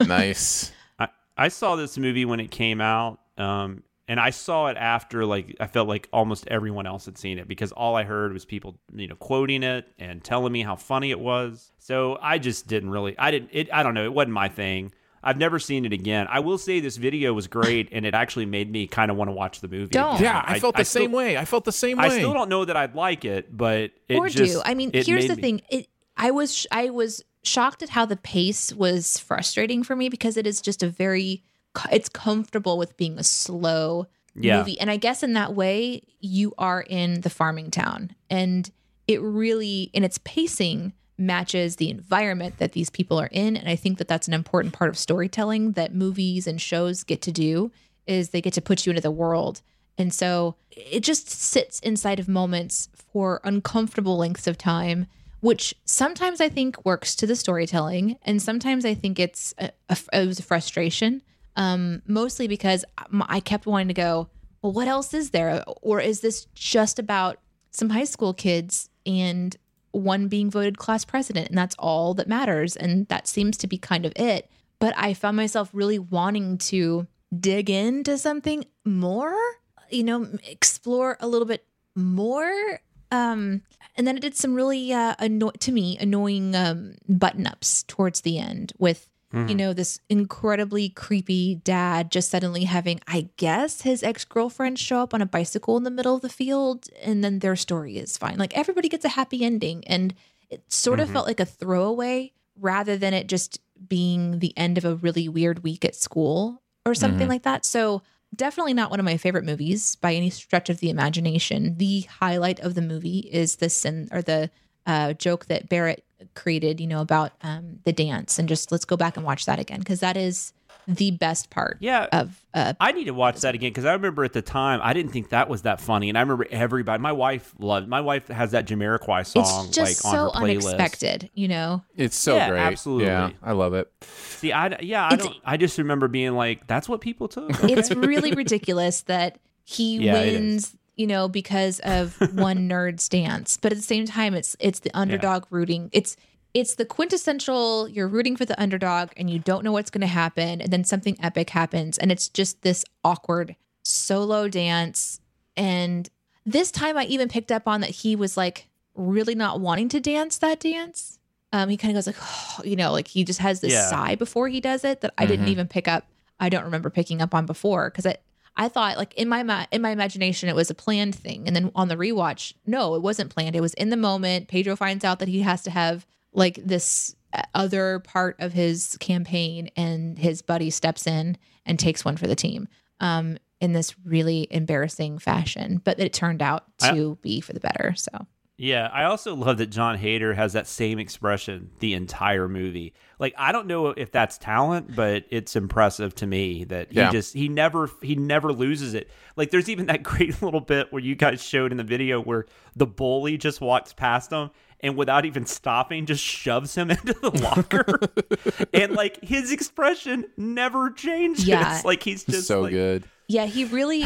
nice. I, I saw this movie when it came out, um, and I saw it after like I felt like almost everyone else had seen it because all I heard was people you know quoting it and telling me how funny it was. So I just didn't really. I didn't. It. I don't know. It wasn't my thing. I've never seen it again. I will say this video was great, and it actually made me kind of want to watch the movie. Don't. again. Yeah, I felt the still- same way. I felt the same way. I still don't know that I'd like it, but it or just, do. I mean, it here's the me- thing. It, I was I was shocked at how the pace was frustrating for me because it is just a very it's comfortable with being a slow Yeah. movie. And I guess in that way you are in the farming town and it really in its pacing matches the environment that these people are in and I think that that's an important part of storytelling that movies and shows get to do is they get to put you into the world. And so it just sits inside of moments for uncomfortable lengths of time, which sometimes I think works to the storytelling, and sometimes I think it's a, a, it was a frustration. Um, mostly because I kept wanting to go, well, what else is there, or is this just about some high school kids and one being voted class president, and that's all that matters, and that seems to be kind of it. But I found myself really wanting to dig into something more you know explore a little bit more um and then it did some really uh anno- to me annoying um button ups towards the end with you know this incredibly creepy dad just suddenly having i guess his ex-girlfriend show up on a bicycle in the middle of the field and then their story is fine like everybody gets a happy ending and it sort of felt like a throwaway rather than it just being the end of a really weird week at school or something like that. So definitely not one of my favorite movies by any stretch of the imagination. The highlight of the movie is the sin or the uh, joke that Barrett created, you know, about um, the dance, and just let's go back and watch that again because that is the best part. Yeah. Of uh, I need to watch that again because I remember at the time I didn't think that was that funny, and I remember everybody. My wife loved. My wife has that Jamiroquai song it's just like on so her playlist. unexpected, you know. It's so Yeah, great. absolutely. Yeah, I love it. See, I yeah, I It's- don't. I just remember being like, "That's what people took." it's really ridiculous that he Yeah, it wins you know because of one nerd's dance. But at the same time it's it's the underdog rooting. It's it's the quintessential you're rooting for the underdog and you don't know what's going to happen. And then something epic happens and it's just this awkward solo dance. And this time i even picked up on that he was like really not wanting to dance that dance. Um he kind of goes like you know like he just has this Yeah. sigh before he does it that i didn't even pick up i don't remember picking up on before because i I thought like in my in my imagination it was a planned thing, and then on the rewatch, no, it wasn't planned. It was in the moment. Pedro finds out that he has to have like this uh, other part of his campaign, and his buddy steps in and takes one for the team. Um, in this really embarrassing fashion, but it turned out to be for the better. So Yeah, I also love that Jon Heder has that same expression the entire movie. Like I don't know if that's talent, but it's impressive to me that he Yeah. just he never he never loses it. Like there's even that great little bit where you guys showed in the video where the bully just walks past him and without even stopping just shoves him into the locker. and like his expression never changes. Yeah. Like he's just so like, good. Yeah, he really,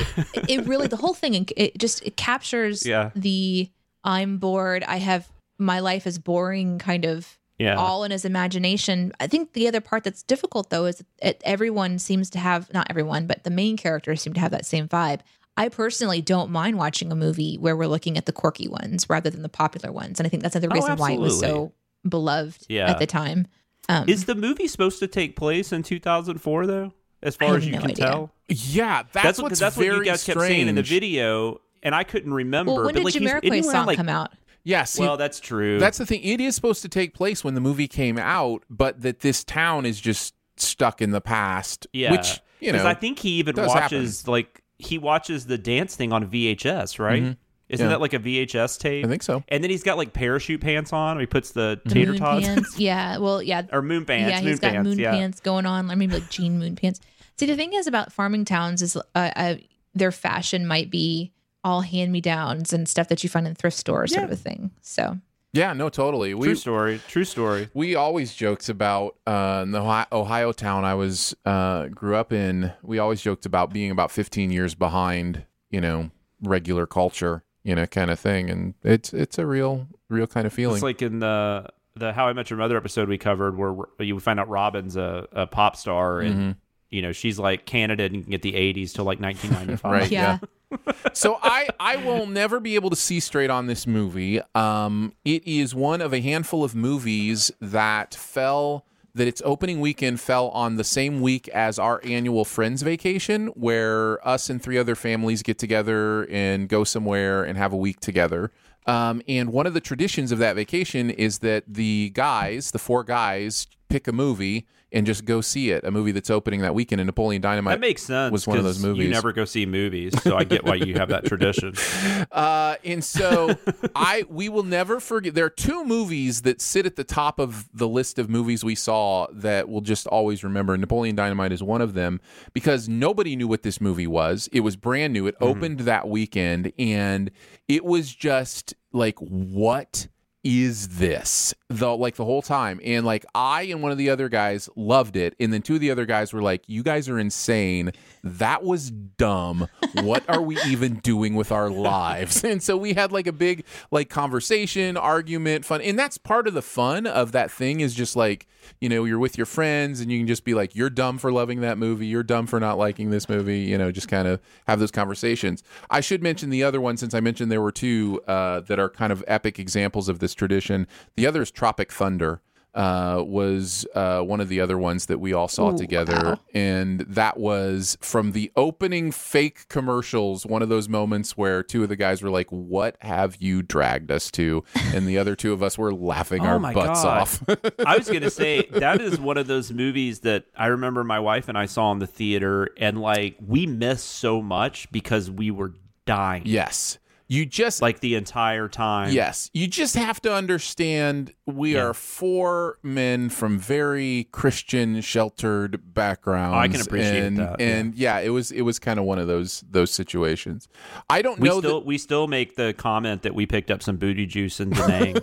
it really, the whole thing, it just it captures Yeah. the I'm bored. I have my life is boring kind of Yeah. all in his imagination. I think the other part that's difficult though is that everyone seems to have not everyone, but the main characters seem to have that same vibe. I personally don't mind watching a movie where we're looking at the quirky ones rather than the popular ones, and I think that's another Oh, reason why it was so beloved Yeah. at the time. Um, Is the movie supposed to take place in 2004 though? As far as you no can idea. tell? Yeah, that's, that's what what's that's what you guys strange. kept saying in the video, and I couldn't remember. well, when but did like, he's- isn't Jamiroquai's wearing, song like- come out? Yeah, see, Well, that's true. That's the thing. It is supposed to take place when the movie came out, but that this town is just stuck in the past. yeah. Which, you 'Cause know, I think he even does watches like he watches the dance thing on VHS, right? Isn't Yeah. that like a VHS tape? I think so. And then he's got like parachute pants on. Where he puts the tater moon tots pants. Yeah, well, yeah, or moon pants. yeah, moon he's got pants. moon yeah. pants going on, or maybe like jean moon pants. See, the thing is about farming towns is uh, uh, their fashion might be all hand me downs and stuff that you find in thrift stores, sort of a thing. So Yeah, no, totally. True story. True story. we always joked about uh, in the Ohio, Ohio town I was uh, grew up in. We always joked about being about 15 years behind, you know, regular culture, you know, kind of thing. And it's it's a real real kind of feeling. It's like in the the How I Met Your Mother episode we covered, where you find out Robin's a, a pop star, and Mm-hmm. You know she's like Canada and you can get the '80s till like 1995. Right. yeah, so I I will never be able to see straight on this movie. Um, it is one of a handful of movies that fell that its opening weekend fell on the same week as our annual friends vacation, where us and three other families get together and go somewhere and have a week together. Um, and one of the traditions of that vacation is that the guys, the four guys, pick a movie and just go see it. A movie that's opening that weekend. And Napoleon Dynamite That makes sense. was one of those movies. You never go see movies, so I get why you have that tradition. Uh, and so I we will never forget. There are two movies that sit at the top of the list of movies we saw that we'll just always remember. Napoleon Dynamite is one of them because nobody knew what this movie was. It was brand new. It opened that weekend, and it was just like what is this? The like the whole time. And like i and one of the other guys loved it. And then two of the other guys were like you guys are insane. That was dumb. What are we even doing with our lives? And so we had like a big like conversation argument fun. And that's part of the fun of that thing is just like you know you're with your friends and you can just be like you're dumb for loving that movie. You're dumb for not liking this movie you know just kind of have those conversations. I should mention the other one since i mentioned there were two uh, that are kind of epic examples of this tradition. The other is tropic thunder uh, was uh, one of the other ones that we all saw Ooh, together. wow. and that was from the opening fake commercials one of those moments where two of the guys were like what have you dragged us to? And the other two of us were laughing Oh our butts God. off. I was gonna say that is one of those movies that I remember my wife and I saw in the theater, and like we missed so much because we were dying, yes you just like the entire time. Yes, you just have to understand we Yeah. are four men from very Christian sheltered backgrounds. Oh, I can appreciate and, that, yeah. And yeah. it was it was kind of one of those those situations. I don't we know still that we still make the comment that we picked up some booty juice in Da Nang.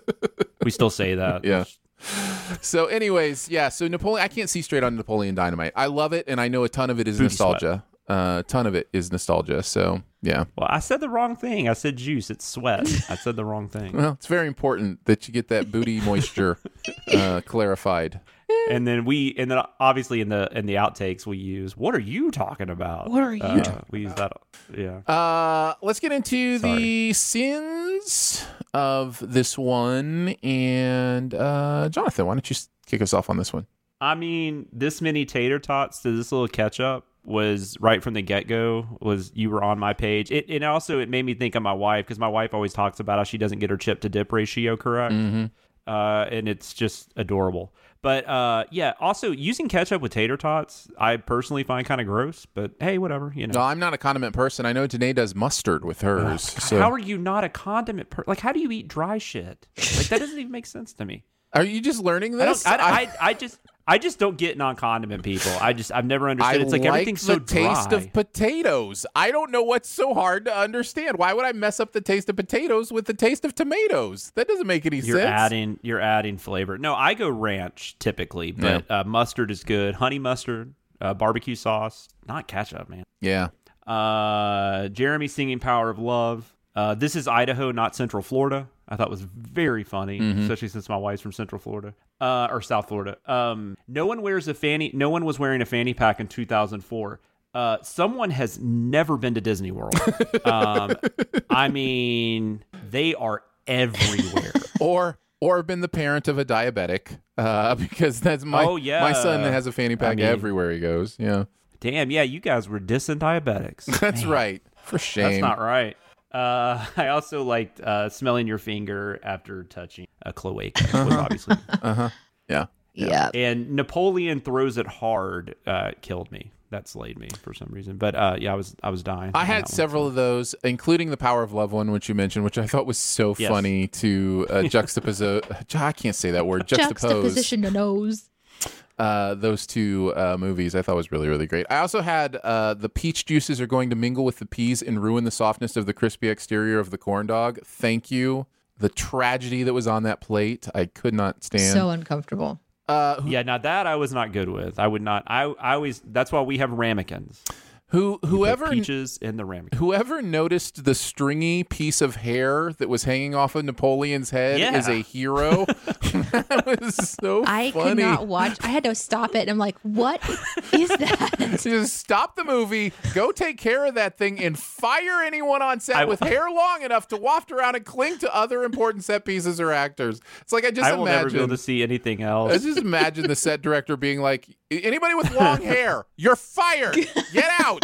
we still say that. Yeah. So, anyways, yeah. So Napoleon, I can't see straight on Napoleon Dynamite. I love it, and I know a ton of it is Booty nostalgia. Uh, a ton of it is nostalgia. So, yeah. Well, I said the wrong thing. I said juice. It's sweat. I said the wrong thing. Well, it's very important that you get that booty moisture uh, clarified. and then we and then obviously in the in the outtakes we use what are you talking about What are you Uh, talking we use that yeah Uh, let's get into the sins of this one. And uh, Jonathan, why don't you kick us off on this one? i mean this many tater tots to this little ketchup was right from the get-go was you were on my page it and also it made me think of my wife because my wife always talks about how she doesn't get her chip to dip ratio correct uh, and it's just adorable But uh, yeah, also using ketchup with tater tots, I personally find kind of gross. But hey, whatever, you know. No, I'm not a condiment person. I know Danae does mustard with hers. so How are you not a condiment per Like, how do you eat dry shit? Like that doesn't even make sense to me. are you just learning I this? don't. I, I, I just. I just don't get non-condiment people. I just I've never I understood. it's like, like everything's so taste dry. of potatoes. I don't know what's so hard to understand. Why would I mess up the taste of potatoes with the taste of tomatoes? That doesn't make any You're sense. adding you're adding flavor. No, I go ranch typically, but uh, mustard is good. Honey mustard, uh, barbecue sauce, not ketchup, man. yeah. Uh, Jeremy singing "Power of Love." Uh, this is Idaho, not Central Florida. I thought was very funny, especially since my wife's from Central Florida uh, or South Florida. Um, no one wears a fanny. No one was wearing a fanny pack in 2004. Uh, someone has never been to Disney World. um, I mean, they are everywhere. Or or been the parent of a diabetic. Uh, because that's my Oh, yeah. my son has a fanny pack mean- everywhere he goes. Yeah. Damn, yeah, you guys were dissing diabetics. That's right. For shame. That's not right. Uh, I also liked uh, smelling your finger after touching a cloaca. Was obviously, Yeah. Yeah. and Napoleon throws it hard. Uh, killed me. That slayed me for some reason. But uh, yeah, I was I was dying. I had that one. several of those, including the Power of Love one, which you mentioned, which I thought was so Yes. funny to uh, juxtapose. I can't say that word. Juxtapose Juxtaposition to nose. Uh, those two uh, movies. I thought was really really great. I also had uh, the peach juices are going to mingle with the peas and ruin the softness of the crispy exterior of the corn dog. Thank you. The tragedy that was on that plate, I could not stand. So uncomfortable. uh, who, Yeah, now that I was not good with. I would not. I I always. That's why we have ramekins. Who whoever peaches in the ramekin. Whoever noticed the stringy piece of hair that was hanging off of Napoleon's head Yeah. is a hero. that was so I funny. could not watch. I had to stop it. And I'm like, what is that? Just stop the movie, go take care of that thing, and fire anyone on set I- with hair long enough to waft around and cling to other important set pieces or actors. It's like I just I will never be able imagine. to see anything else. I just imagine the set director being like, "Anybody with long hair, you're fired. Get out.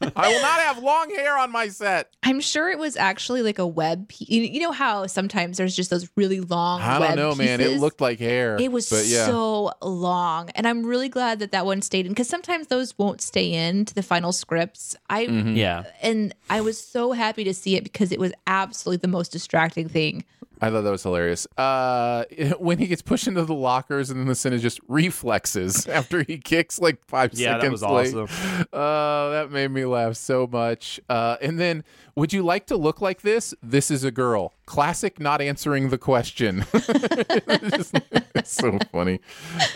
I will not have long hair on my set." I'm sure it was actually like a web. Pe- you you know how sometimes there's just those really long. Hair. I web don't know, man. It looked like hair. It was but yeah. so long, and I'm really glad that that one stayed in because sometimes those won't stay in to the final scripts. I Mm-hmm. yeah. and I was so happy to see it because it was absolutely the most distracting thing. I thought that was hilarious. Uh, when he gets pushed into the lockers and then the sin is just reflexes after he kicks like five Yeah, that seconds was late. awesome. Uh, that made me laugh so much. Uh, and then, would you like to look like this? This is a girl. Classic not answering the question. It's so funny.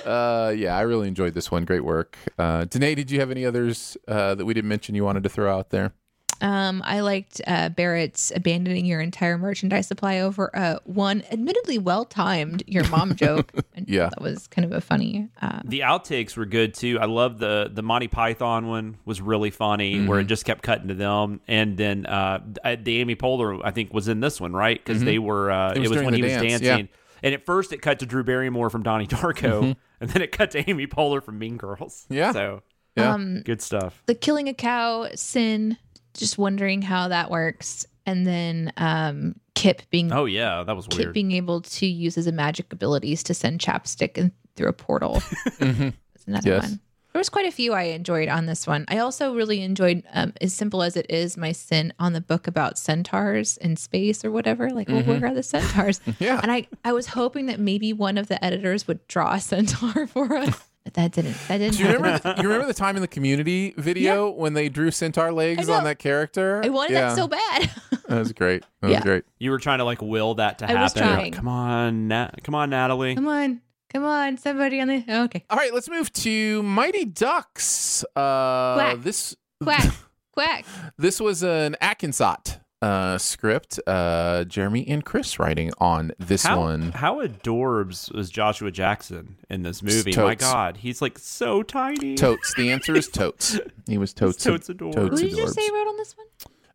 Uh, yeah, I really enjoyed this one. Great work. Uh, Danae, did you have any others uh, that we didn't mention you wanted to throw out there? Um, I liked uh, Barrett's abandoning your entire merchandise supply over uh, one admittedly well timed your mom joke. And Yeah. that was kind of a funny. Uh, The outtakes were good too. I love the the Monty Python one was really funny, where it just kept cutting to them, and then uh, the Amy Poehler I think was in this one right because they were uh, it was was, when the he was dancing, yeah. and at first it cut to Drew Barrymore from Donnie Darko, and then it cut to Amy Poehler from Mean Girls. Yeah. so Yeah. um, good stuff. the killing a cow sin, just wondering how that works, and then um, Kip being Oh yeah, that was Kip weird. being able to use his magic abilities to send chapstick in, through a portal. That's another Yes. one. There was quite a few I enjoyed on this one. I also really enjoyed, um, as simple as it is, my sin on the book about centaurs in space or whatever. Like, well, where are the centaurs? Yeah. And I, I was hoping that maybe one of the editors would draw a centaur for us, but that didn't. That didn't. Do you happen. remember? you remember the time in the Community video when they drew centaur legs on that character? I wanted yeah, that so bad. That was great. That was Yeah. great. You were trying to like will that to I was happen. trying. Come on, Nat- come on, Natalie. come on, come on, somebody on the. oh, okay, All right, let's move to Mighty Ducks. Uh, Quack. this quack, quack. this was an Atkinscott uh, script. Uh, Jeremy and Chris writing on this How, one. how adorbs was Joshua Jackson in this movie? My. God, he's like so tiny. Totes. The answer is totes. He was totes. totes adorbs. Who Totes did you adorbs. say wrote on this one?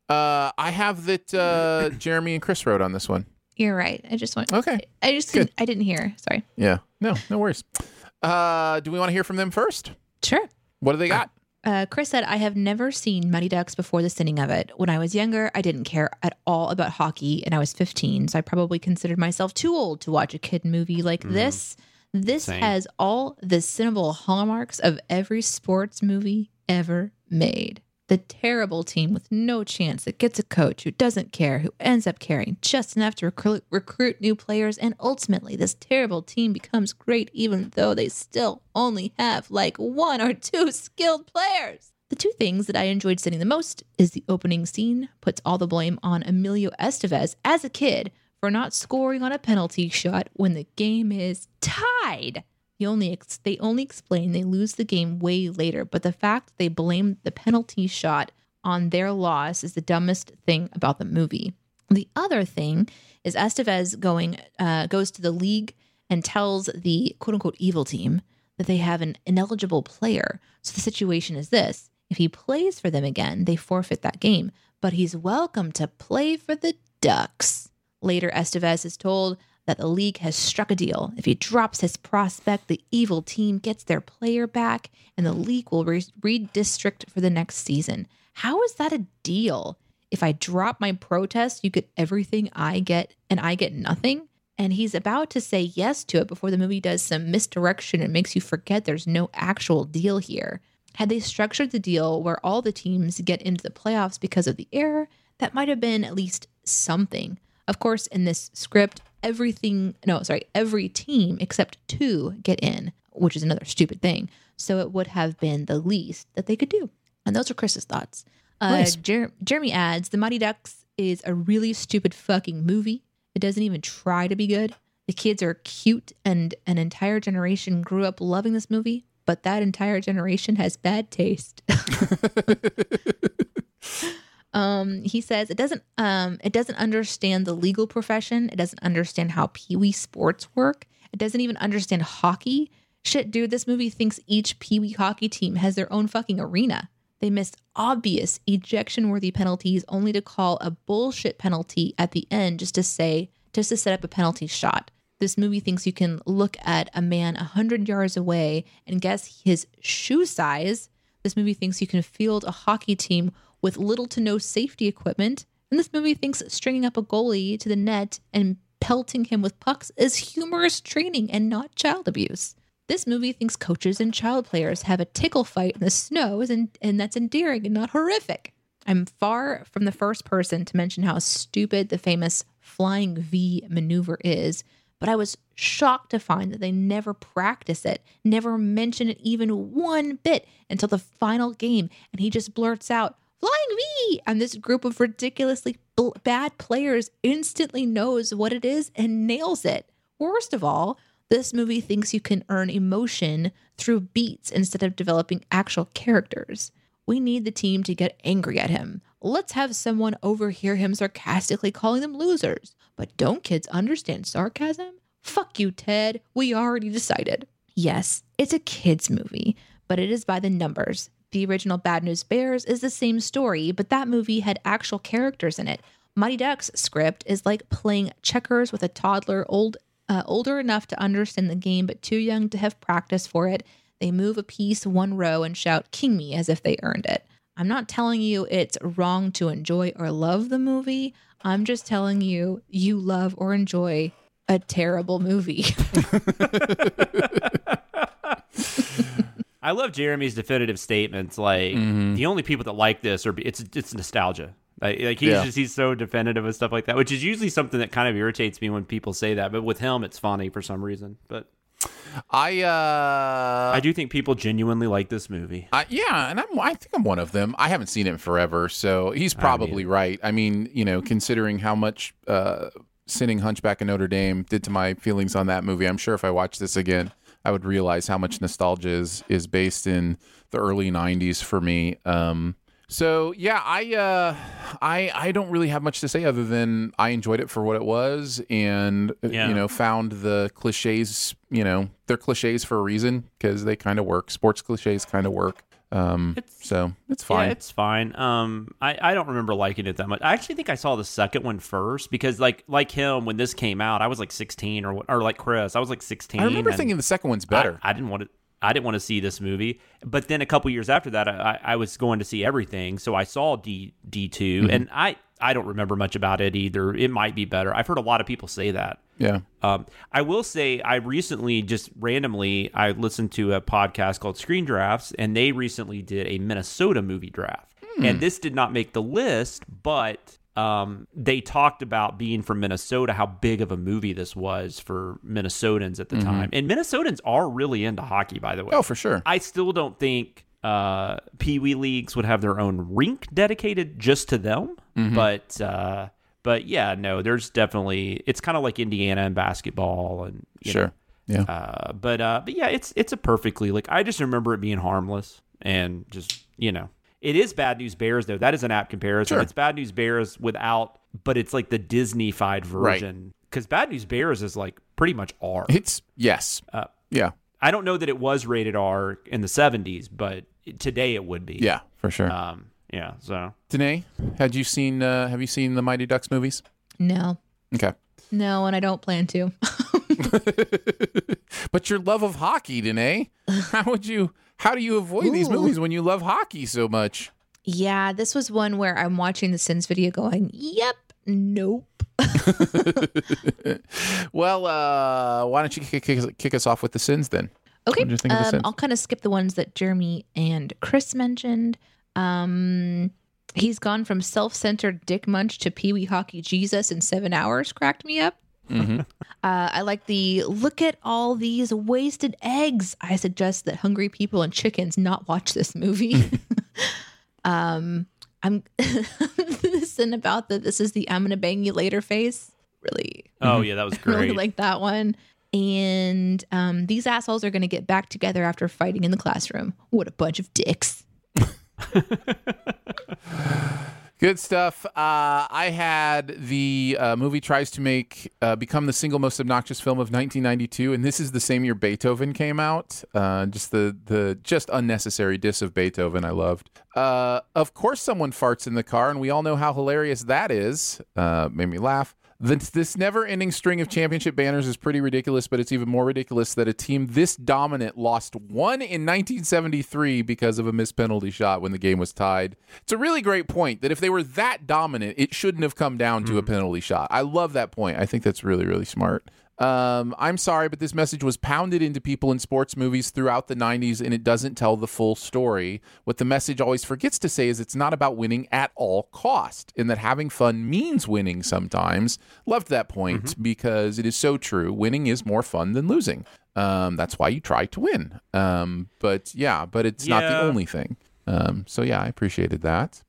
Uh, I have that uh, Jeremy and Chris wrote on this one. You're right. I just went. Okay. I just Good. didn't, I didn't hear. Sorry. Yeah. No, no worries. Uh, do we want to hear from them first? Sure. What do they got? Uh, Chris said, I have never seen Mighty Ducks before the sinning of it. When I was younger, I didn't care at all about hockey, and I was 15, so I probably considered myself too old to watch a kid movie like this. This Same. has all the cinnable hallmarks of every sports movie ever made. The terrible team with no chance that gets a coach who doesn't care, who ends up caring just enough to recruit, recruit new players, and ultimately, this terrible team becomes great even though they still only have like one or two skilled players. The two things that I enjoyed studying the most is the opening scene puts all the blame on Emilio Estevez as a kid for not scoring on a penalty shot when the game is tied. Only ex- they only explain they lose the game way later, but the fact they blame the penalty shot on their loss is the dumbest thing about the movie. The other thing is Estevez going uh, goes to the league and tells the quote unquote evil team that they have an ineligible player. So the situation is this: if he plays for them again, they forfeit that game, but he's welcome to play for the Ducks. Later, Estevez is told that the league has struck a deal. If he drops his prospect, the evil team gets their player back, and the league will re- redistrict for the next season. How is that a deal? If I drop my protest, you get everything I get, and I get nothing? And he's about to say yes to it before the movie does some misdirection and makes you forget there's no actual deal here. Had they structured the deal where all the teams get into the playoffs because of the error, that might have been at least something. Of course, in this script, everything, no, sorry, every team except two get in, which is another stupid thing. So it would have been the least that they could do. And those are Chris's thoughts. Uh, Nice. Jer- Jeremy adds The Mighty Ducks is a really stupid fucking movie. It doesn't even try to be good. The kids are cute, and an entire generation grew up loving this movie, but that entire generation has bad taste. um, he says it doesn't um, it doesn't understand the legal profession. It doesn't understand how Pee Wee sports work. It doesn't even understand hockey. Shit, dude, this movie thinks each Pee Wee hockey team has their own fucking arena. They missed obvious ejection worthy penalties only to call a bullshit penalty at the end just to say, just to set up a penalty shot. This movie thinks you can look at a man 100 yards away and guess his shoe size. This movie thinks you can field a hockey team with little to no safety equipment. And this movie thinks stringing up a goalie to the net and pelting him with pucks is humorous training and not child abuse. This movie thinks coaches and child players have a tickle fight in the snow and, and that's endearing and not horrific. I'm far from the first person to mention how stupid the famous flying V maneuver is, but I was shocked to find that they never practice it, never mention it even one bit until the final game, and he just blurts out, Flying V! And this group of ridiculously bl- bad players instantly knows what it is and nails it. Worst of all, this movie thinks you can earn emotion through beats instead of developing actual characters. We need the team to get angry at him. Let's have someone overhear him sarcastically calling them losers. But don't kids understand sarcasm? Fuck you, Ted. We already decided. Yes, it's a kids' movie, but it is by the numbers. The original Bad News Bears is the same story, but that movie had actual characters in it. Mighty Ducks script is like playing checkers with a toddler, old, uh, older enough to understand the game but too young to have practice for it. They move a piece one row and shout "King me" as if they earned it. I'm not telling you it's wrong to enjoy or love the movie. I'm just telling you you love or enjoy a terrible movie. I love Jeremy's definitive statements. Like the only people that like this are it's it's nostalgia. Like, like he's Yeah. just he's so definitive and stuff like that, which is usually something that kind of irritates me when people say that. But with him, it's funny for some reason. But I uh I do think people genuinely like this movie. I, yeah, and I'm, I think I'm one of them. I haven't seen it in forever, so he's probably right. I mean, you know, considering how much uh, Sinning Hunchback of Notre Dame did to my feelings on that movie, I'm sure if I watch this again, I would realize how much nostalgia is is based in the early '90s for me. Um, so yeah, I uh, I I don't really have much to say other than I enjoyed it for what it was, and uh, Yeah. you know, found the cliches. You know, they're cliches for a reason because they kind of work. Sports cliches kind of work. Um, It's- so it's fine. Yeah, it's fine. Um, I, I don't remember liking it that much. I actually think I saw the second one first because, like, like him when this came out, I was like 16 or or like Chris, I was like 16. I remember thinking the second one's better. I, I didn't want to. I didn't want to see this movie, but then a couple years after that, I, I was going to see everything, so I saw D D 2 Mm-hmm. and I I don't remember much about it either. It might be better. I've heard a lot of people say that. Yeah. Um, I will say, I recently just randomly I listened to a podcast called Screen Drafts, and they recently did a Minnesota movie draft. And this did not make the list, but um, they talked about being from Minnesota, how big of a movie this was for Minnesotans at the time. And Minnesotans are really into hockey, by the way. Oh, for sure. I still don't think uh, Pee Wee leagues would have their own rink dedicated just to them, but uh, but yeah, no, there's definitely it's kind of like Indiana and basketball and you Sure. Yeah. uh, but uh, but yeah, it's it's a perfectly like I just remember it being harmless and just you know it is Bad News Bears though that is an apt comparison. Sure. It's Bad News Bears without, but it's like the Disney-fied version because Bad News Bears is like pretty much R. It's yes. Uh, yeah. I don't know that it was rated R in the 70s, but today it would be. Yeah, for sure. Um, yeah. So Danae, had you seen uh have you seen the Mighty Ducks movies? No, Okay. no, and I don't plan to. But your love of hockey, Danae, how would you how do you avoid these movies when you love hockey so much? yeah, this was one where I'm watching the Sins video going, yep, nope. Well, uh why don't you kick, kick, kick us off with the sins then? Okay. What'd you think the um, Sins? I'll kind of skip the ones that Jeremy and Chris mentioned. Um, he's gone from self-centered Dick Munch to Pee Wee Hockey Jesus in seven hours. Cracked me up. Mm-hmm. Uh, I like the look at all these wasted eggs. I suggest that hungry people and chickens not watch this movie. um, I'm listen about the this is the I'm gonna bang you later face. Really, Oh yeah, that was great. I really like that one. And um, these assholes are going to get back together after fighting in the classroom. What a bunch of dicks. Good stuff. Uh, I had the uh, movie tries to make uh, become the single most obnoxious film of 1992, and this is the same year Beethoven came out. Uh, just the the just unnecessary diss of Beethoven. I loved. Uh, of course, someone farts in the car, and we all know how hilarious that is. Uh, made me laugh. This, this never-ending string of championship banners is pretty ridiculous, but it's even more ridiculous that a team this dominant lost one in 1973 because of a missed penalty shot when the game was tied. It's a really great point that if they were that dominant, it shouldn't have come down to a mm-hmm. penalty shot. I love that point. I think that's really, really smart. Um, I'm sorry, but this message was pounded into people in sports movies throughout the 90s, and it doesn't tell the full story. What the message always forgets to say is it's not about winning at all cost, and that having fun means winning sometimes. Loved that point because it is so true. Winning is more fun than losing. Um, that's why you try to win. Um, but yeah, but it's not the only thing. Um, so yeah, I appreciated that.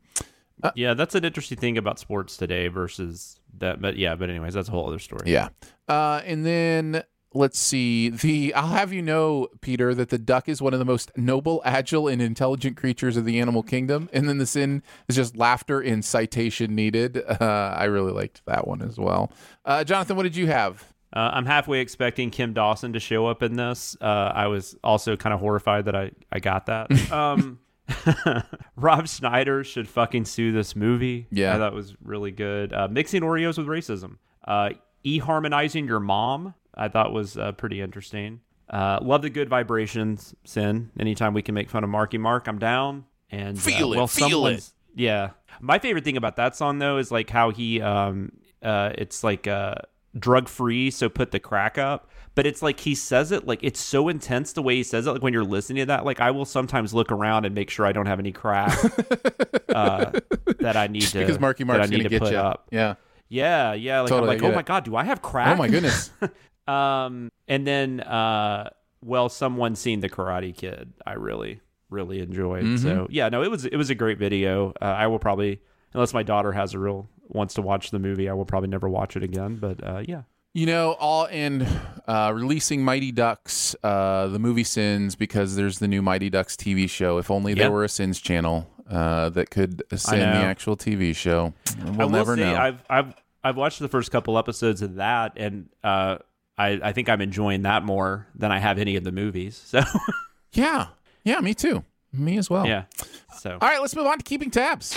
yeah, that's an interesting thing about sports today versus that. But yeah, but anyways, that's a whole other story. Yeah. Uh, and then let's see. The I'll have you know, Peter, that the duck is one of the most noble, agile, and intelligent creatures of the animal kingdom. And then the sin is just laughter and citation needed. Uh, I really liked that one as well. Uh, Jonathan, what did you have? Uh, I'm halfway expecting Kim Dawson to show up in this. Uh, I was also kind of horrified that I, I got that. Um, Rob Schneider should fucking sue this movie. Yeah. I thought was really good. Uh, mixing Oreos with racism. Uh, e harmonizing your mom, I thought was uh, pretty interesting. Uh, love the good vibrations, Sin. Anytime we can make fun of Marky Mark, I'm down. And uh, Feel it, well, feel someone's- Yeah. My favorite thing about that song though is like how he um uh it's like uh drug free, so put the crack up. But it's like he says it like it's so intense the way he says it. Like when you're listening to that, like I will sometimes look around and make sure I don't have any crack uh, that I need to Because Marky Mark's need going to get put you. up. Yeah. Yeah, yeah. Like Totally I'm like, oh my it. god, do I have crack? Oh my goodness. Um, and then, uh, well, someone seen the Karate Kid. I really, really enjoyed. Mm-hmm. So yeah, no, it was it was a great video. Uh, I will probably, unless my daughter has a real wants to watch the movie, I will probably never watch it again. But uh, yeah, You know, all in uh, releasing Mighty Ducks, uh, the movie Sins, because there's the new Mighty Ducks TV show. If only there were a Sins channel uh, that could send the know. actual TV show. We'll I will never say know. I've I've I've watched the first couple episodes of that, and uh, I I think I'm enjoying that more than I have any of the movies. So yeah, yeah, me too. Me as well. yeah, so All right, let's move on to keeping tabs.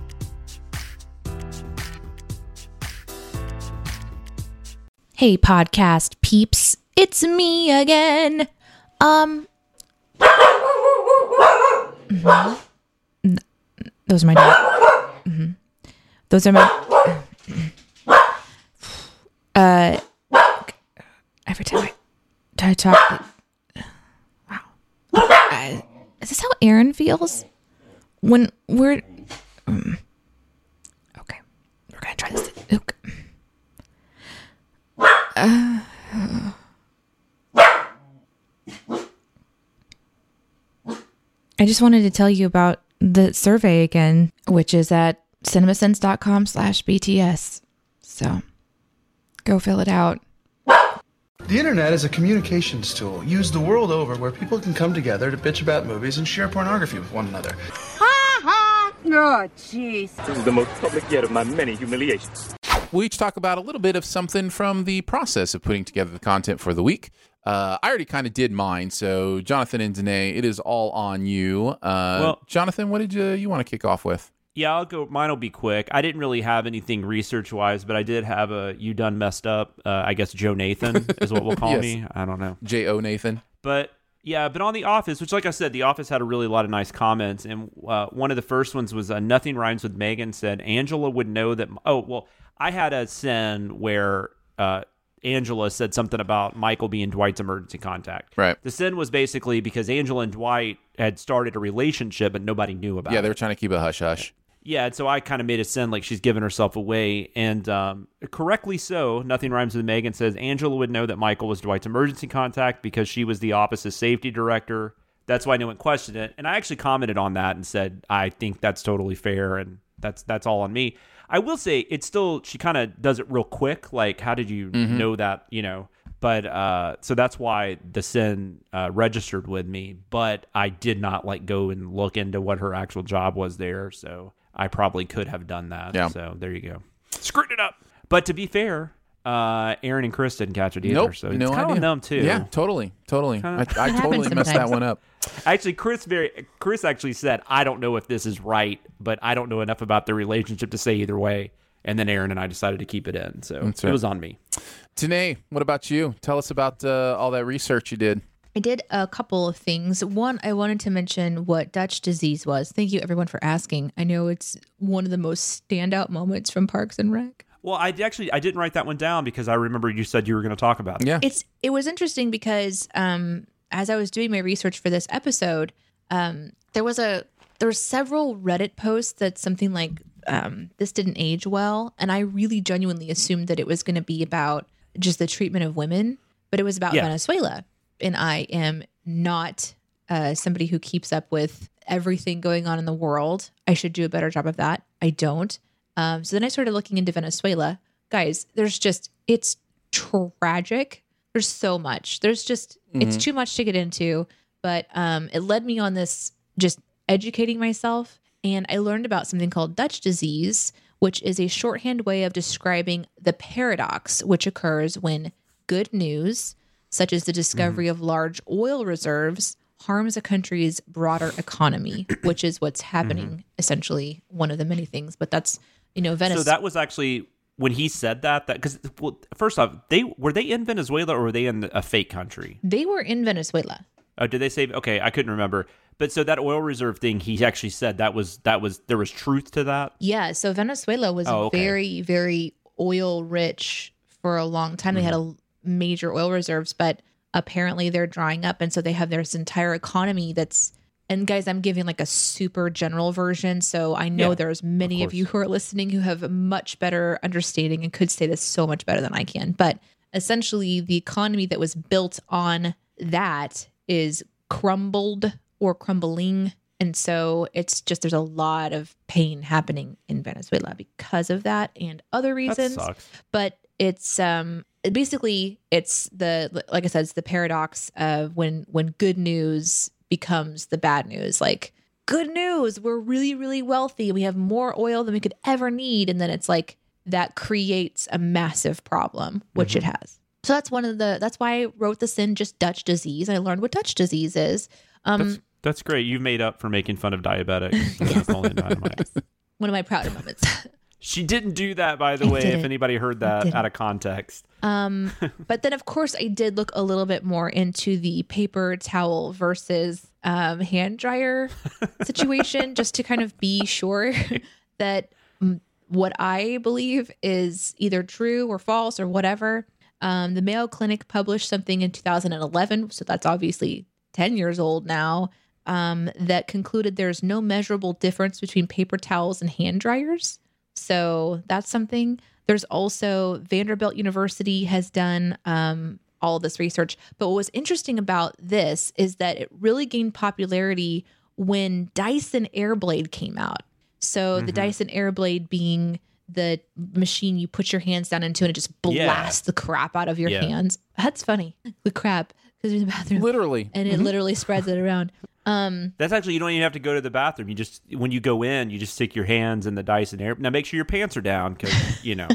Hey, podcast peeps, it's me again. Um, mhm. Those are my dog. Mhm. Those are my. Uh, every time I, I talk, wow. Uh, is this how Aaron feels when we're? um, okay, we're gonna try this. Okay. I just wanted to tell you about the survey again, which is at cinemasins.com slash BTS. So go fill it out. The internet is a communications tool used the world over where people can come together to bitch about movies and share pornography with one another. Ha ha! Oh, jeez. This is the most public yet of my many humiliations. We'll each talk about a little bit of something from the process of putting together the content for the week. Uh, I already kind of did mine, so Jonathan and Danae, it is all on you. Uh, Well- Jonathan, what did you you want to kick off with? Yeah, I'll go. Mine will be quick. I didn't really have anything research wise, but I did have a you done messed up. Uh, I guess Joe Nathan is what we'll call Yes. me. I don't know. J O Nathan. But yeah, but on The Office, which, like I said, The Office had a really lot of nice comments. And uh, one of the first ones was uh, Nothing Rhymes with Megan said, Angela would know that. Oh, well, I had a sin where uh, Angela said something about Michael being Dwight's emergency contact. Right. The sin was basically because Angela and Dwight had started a relationship, but nobody knew about Yeah, they were trying to keep it hush hush. Yeah, and so I kind of made a sin like she's giving herself away, and um, correctly so. Nothing rhymes with Megan says Angela would know that Michael was Dwight's emergency contact because she was the office's safety director. That's why no one questioned it, and I actually commented on that and said I think that's totally fair, and that's that's all on me. I will say it's still she kind of does it real quick, like how did you know that, you know? But uh, so that's why the sin uh, registered with me, but I did not like go and look into what her actual job was there, so. I probably could have done that. Yeah. So there you go. Screwed it up. But to be fair, uh, Aaron and Chris didn't catch it either. Nope, so it's no kind idea. of numb too. Yeah, totally, totally. I, I totally happens messed that one up. Actually, Chris very Chris actually said, "I don't know if this is right, but I don't know enough about the relationship to say either way." And then Aaron and I decided to keep it in, so That's it was on me. Danae, what about you? Tell us about uh, all that research you did. I did a couple of things. One, I wanted to mention what Dutch disease was. Thank you, everyone, for asking. I know it's one of the most standout moments from Parks and Rec. Well, I actually I didn't write that one down because I remember you said you were going to talk about it. Yeah. It's it was interesting because um, as I was doing my research for this episode, um, there was a there were several Reddit posts that something like um, this didn't age well, and I really genuinely assumed that it was going to be about just the treatment of women, but it was about Yeah. Venezuela, and I am not uh, somebody who keeps up with everything going on in the world. I should do a better job of that. I don't. Um, so then I started looking into Venezuela. Guys, there's just, it's tragic. There's so much. There's just, it's mm-hmm. too much to get into. But um, it led me on this just educating myself. And I learned about something called Dutch disease, which is a shorthand way of describing the paradox which occurs when good news, such as the discovery mm-hmm. of large oil reserves, harms a country's broader economy, which is what's happening mm-hmm. essentially one of the many things. But that's, you know, Venice. So that was actually when he said that that because well, first off, they were they in Venezuela or were they in a fake country? they were in Venezuela. Oh, did they say? Okay, I couldn't remember. But so that oil reserve thing, he actually said that was that was there was truth to that. Yeah. So Venezuela was Oh, okay. very, very oil rich for a long time. They had mm-hmm. a major oil reserves, but apparently they're drying up and so they have this entire economy that's and guys i'm giving like a super general version. So i know Yeah, there's many of, you who are listening who have a much better understanding and could say this so much better than i can. But essentially the economy that was built on that is crumbled or crumbling. And so it's just there's a lot of pain happening in venezuela because of that and other reasons. but it's um basically it's the like i said it's the paradox of when when good news becomes the bad news. Like good news we're really really wealthy. We have more oil than we could ever need. And then it's like that creates a massive problem which it has. So that's one of the that's why i wrote this in just dutch disease. I learned what dutch disease is. Um That's, that's great. You've made up for making fun of diabetics. with Napoleon Dynamite. one of my prouder moments She didn't do that, by the I way. If anybody heard that out of context, Um, but then of course I did look a little bit more into the paper towel versus um, hand dryer situation, just to kind of be sure that what I believe is either true or false or whatever. Um, the Mayo Clinic published something in 2011, so that's obviously 10 years old now. Um, that concluded there's no measurable difference between paper towels and hand dryers. So that's something. There's also Vanderbilt University has done um, all this research. But what was interesting about this is that it really gained popularity when Dyson Airblade came out. So the Dyson Airblade being the machine you put your hands down into and it just Yeah. blasts the crap out of your Yeah. hands. That's funny. The crap because you're in the bathroom Literally. and it literally spreads it around. Um, that's actually you don't even have to go to the bathroom. You just when you go in, you just stick your hands in the Dyson air. Now make sure your pants are down because you know.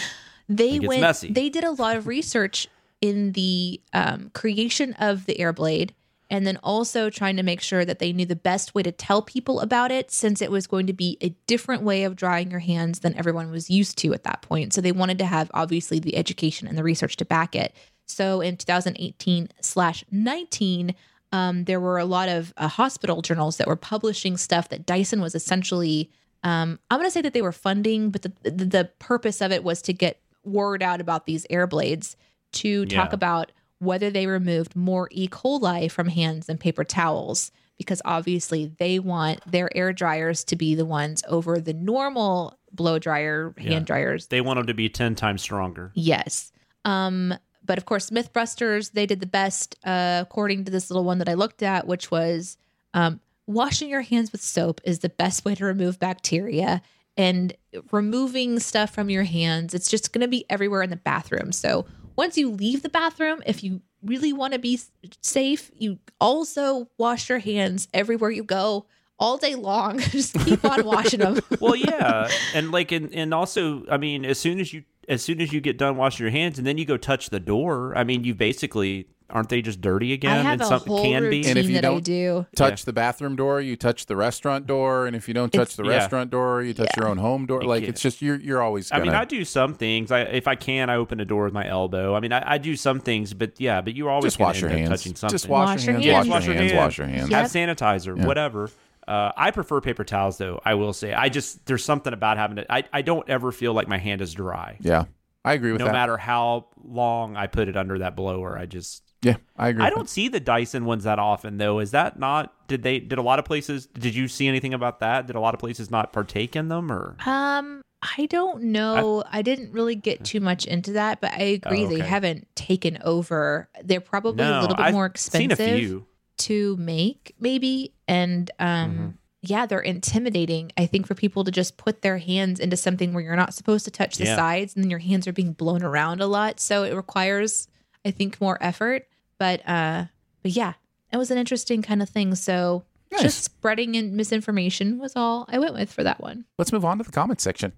they went messy. they did a lot of research in the um, creation of the airblade and then also trying to make sure that they knew the best way to tell people about it since it was going to be a different way of drying your hands than everyone was used to at that point so they wanted to have obviously the education and the research to back it so in 2018 slash 19 um, there were a lot of uh, hospital journals that were publishing stuff that dyson was essentially um, i'm going to say that they were funding but the, the, the purpose of it was to get word out about these air blades to talk Yeah. about whether they removed more E. coli from hands than paper towels, because obviously they want their air dryers to be the ones over the normal blow dryer hand Yeah. dryers. They want them to be ten times stronger. Yes. Um, but of course, Mythbusters, they did the best, uh, according to this little one that I looked at, which was um, washing your hands with soap is the best way to remove bacteria. And removing stuff from your hands, it's just going to be everywhere in the bathroom. So once you leave the bathroom, if you really want to be safe, you also wash your hands everywhere you go all day long. just keep on washing them. well, yeah, and like, and and also, I mean, as soon as you as soon as you get done washing your hands, and then you go touch the door, I mean, you basically aren't they just dirty again? I have and a some whole can be. routine And if you that I don't do. Touch the bathroom door, you touch the restaurant door, and if you don't touch It's- the Yeah. restaurant door, you touch your own home door. Like it's just you're you're always. I Gonna, mean, I do some things. I, if I can, I open a door with my elbow. I mean, I, I do some things, but yeah, but you're always just wash your hands. touching something. Just wash, Wash your your hands. hands. Wash, your hands. Wash your hands. Have sanitizer, whatever. Uh, I prefer paper towels, though. I will say, I just there's something about having it. I I don't ever feel like my hand is dry, Yeah, I agree with no that. No matter how long I put it under that blower. I just yeah, I agree. I with don't see the Dyson ones that often though. Is that not? Did they? Did a lot of places? Did you see anything about that? Did a lot of places not partake in them or? Um, I don't know. I, didn't really get too much into that, but I agree Oh, they haven't taken over. They're probably a little bit I've more seen a expensive few. To make, maybe. And um, Mm-hmm. yeah, they're intimidating. I think for people to just put their hands into something where you're not supposed to touch the Yeah. sides, and then your hands are being blown around a lot. So it requires, I think, more effort. But uh, but yeah, it was an interesting kind of thing. So. Nice. Just spreading in misinformation was all I went with for that one. Let's move on to the comments section.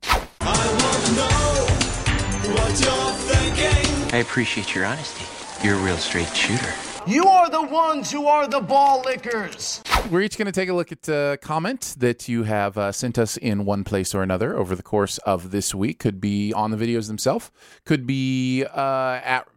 I appreciate your honesty. You're a real straight shooter. You are the ones who are the ball lickers. We're each going to take a look at a comment that you have uh, sent us in one place or another over the course of this week. Could be on the videos themselves, could be uh, at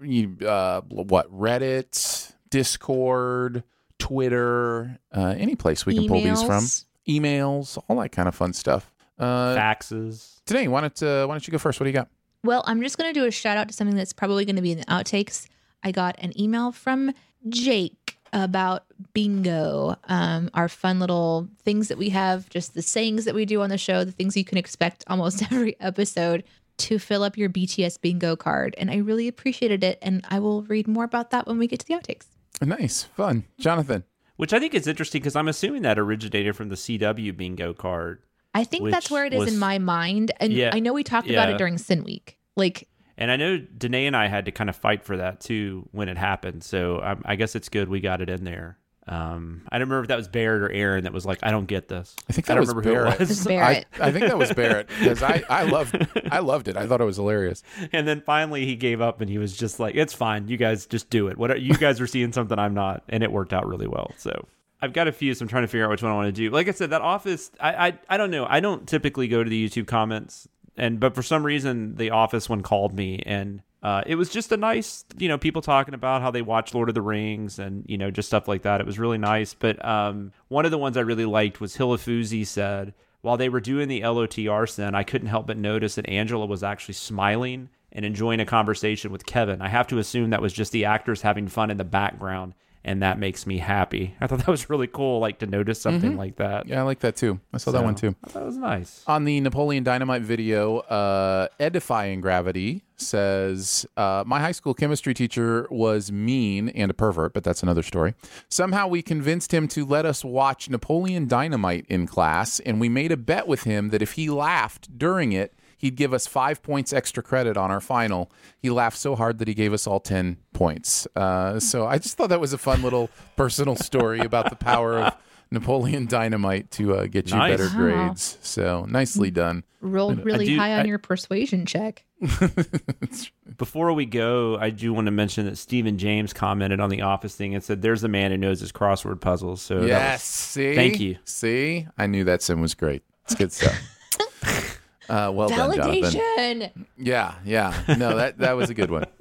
uh, what Reddit, Discord, Twitter, uh, any place we can pull these from. Emails. Emails, all that kind of fun stuff. Uh, Faxes. today, why don't uh, why don't you go first? What do you got? Well, I'm just going to do a shout out to something that's probably going to be in the outtakes. I got an email from Jake about bingo, um, our fun little things that we have, just the sayings that we do on the show, the things you can expect almost every episode to fill up your BTS bingo card. And I really appreciated it. And I will read more about that when we get to the outtakes. Nice, fun, Jonathan. Which I think is interesting because I'm assuming that originated from the CW bingo card. I think that's where it is was- in my mind. And Yeah, I know we talked about it during Sin Week. Like, And I know Danae and I had to kind of fight for that too when it happened. So um, I guess it's good we got it in there. Um, I don't remember if that was Barrett or Aaron that was like, I don't get this. I think I that don't was remember who Barrett. it was. It's Barrett. I, I think that was Barrett because I, I loved I loved it. I thought it was hilarious. And then finally he gave up and he was just like, "It's fine. You guys just do it. What you guys are seeing something I'm not." And it worked out really well. So I've got a few, so I'm trying to figure out which one I want to do. Like I said, that Office. I I, I don't know. I don't typically go to the YouTube comments, and but for some reason, the Office one called me, and uh, it was just a nice, you know, people talking about how they watch Lord of the Rings and you know just stuff like that. It was really nice. But um, one of the ones I really liked was Hilafuzi said. While they were doing the LOTR sin, I couldn't help but notice that Angela was actually smiling and enjoying a conversation with Kevin. I have to assume that was just the actors having fun in the background, and that makes me happy. I thought that was really cool, like to notice something like that. Yeah, I like that too. I saw that one too. That was nice. On the Napoleon Dynamite video, uh, Edifying Gravity says, uh, My high school chemistry teacher was mean and a pervert, but that's another story. Somehow we convinced him to let us watch Napoleon Dynamite in class, and we made a bet with him that if he laughed during it, he'd give us five points extra credit on our final. He laughed so hard that he gave us all 10 points. Uh, so I just thought that was a fun little personal story about the power of Napoleon Dynamite to uh, get you Nice. better Wow. grades. So nicely done. rolled really do- high on I- your persuasion check. Before we go, I do want to mention that Stephen James commented on the Office thing and said, "There's a man who knows his crossword puzzles." So that Yes. was- See. Thank you. See, I knew that sim was great. It's good stuff. uh, well done, Jonathan. Yeah, yeah. No, that that was a good one.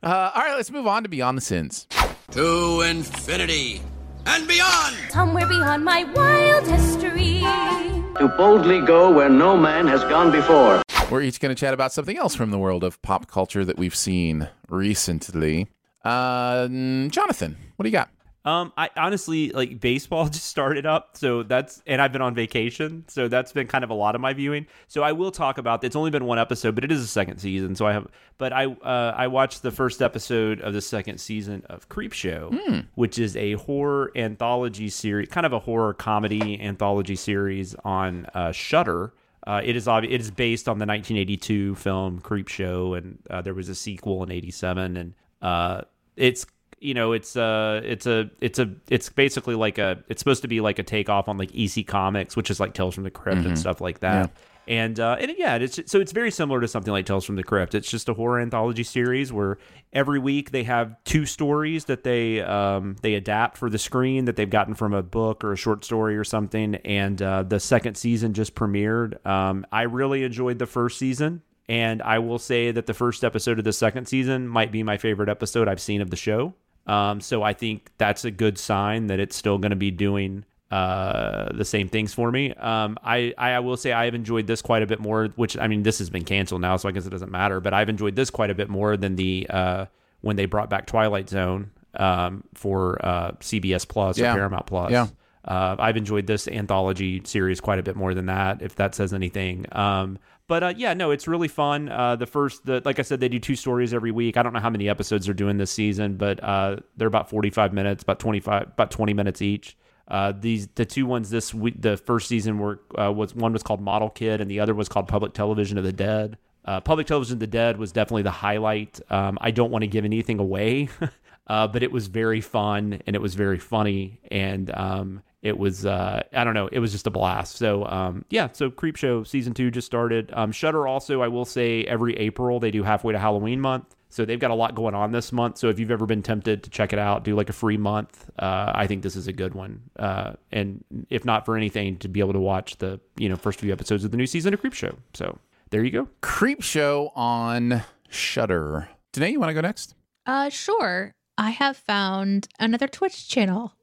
Uh, all right, let's move on to Beyond the Sins. To infinity and beyond. Somewhere beyond my wild history. To boldly go where no man has gone before. We're each going to chat about something else from the world of pop culture that we've seen recently. Uh, Jonathan, what do you got? Um, I honestly like baseball just started up, so that's and I've been on vacation, so that's been kind of a lot of my viewing. So I will talk about. It's only been one episode, but it is a second season, so I have. But I uh, I watched the first episode of the second season of Creepshow, which is a horror anthology series, kind of a horror comedy anthology series on uh, Shudder. Uh, it is obvi- it is based on the 1982 film Creepshow, and uh, there was a sequel in '87, and uh, it's you know it's uh it's a it's a it's basically like a it's supposed to be like a takeoff on like EC Comics, which is like Tales from the Crypt and stuff like that. And uh, and yeah, it's so it's very similar to something like Tales from the Crypt. It's just a horror anthology series where every week they have two stories that they um, they adapt for the screen that they've gotten from a book or a short story or something. And uh, the second season just premiered. Um, I really enjoyed the first season. And I will say that the first episode of the second season might be my favorite episode I've seen of the show. Um, so I think that's a good sign that it's still going to be doing uh, the same things for me. Um, I, I will say I have enjoyed this quite a bit more, which I mean, this has been canceled now, so I guess it doesn't matter, but I've enjoyed this quite a bit more than the, uh, when they brought back Twilight Zone, um, for, uh, CBS Plus Yeah. or Paramount Plus. Yeah. Uh, I've enjoyed this anthology series quite a bit more than that, if that says anything. Um, but uh, yeah, no, it's really fun. Uh, the first, the like I said, they do two stories every week. I don't know how many episodes they're doing this season, but uh, they're about forty-five minutes, about twenty-five, about twenty minutes each. Uh, these the two ones this week. The first season were uh, was one was called Model Kid, and the other was called Public Television of the Dead. Uh, Public Television of the Dead was definitely the highlight. Um, I don't want to give anything away, but it was very fun and it was very funny and um, it was uh, I don't know it was just a blast. So um, yeah, so Creepshow season two just started. Um, Shudder also I will say every April they do halfway to Halloween month. So they've got a lot going on this month. So if you've ever been tempted to check it out, do like a free month. Uh, I think this is a good one. Uh, and if not for anything, to be able to watch the you know first few episodes of the new season of Creepshow. So there you go. Creepshow on Shudder. Danae, you want to go next? Uh, sure. I have found another Twitch channel.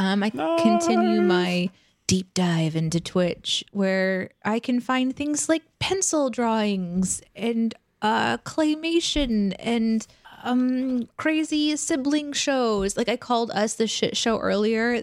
What? Um, I continue my deep dive into Twitch where I can find things like pencil drawings and uh claymation and um crazy sibling shows. Like I called us the shit show earlier.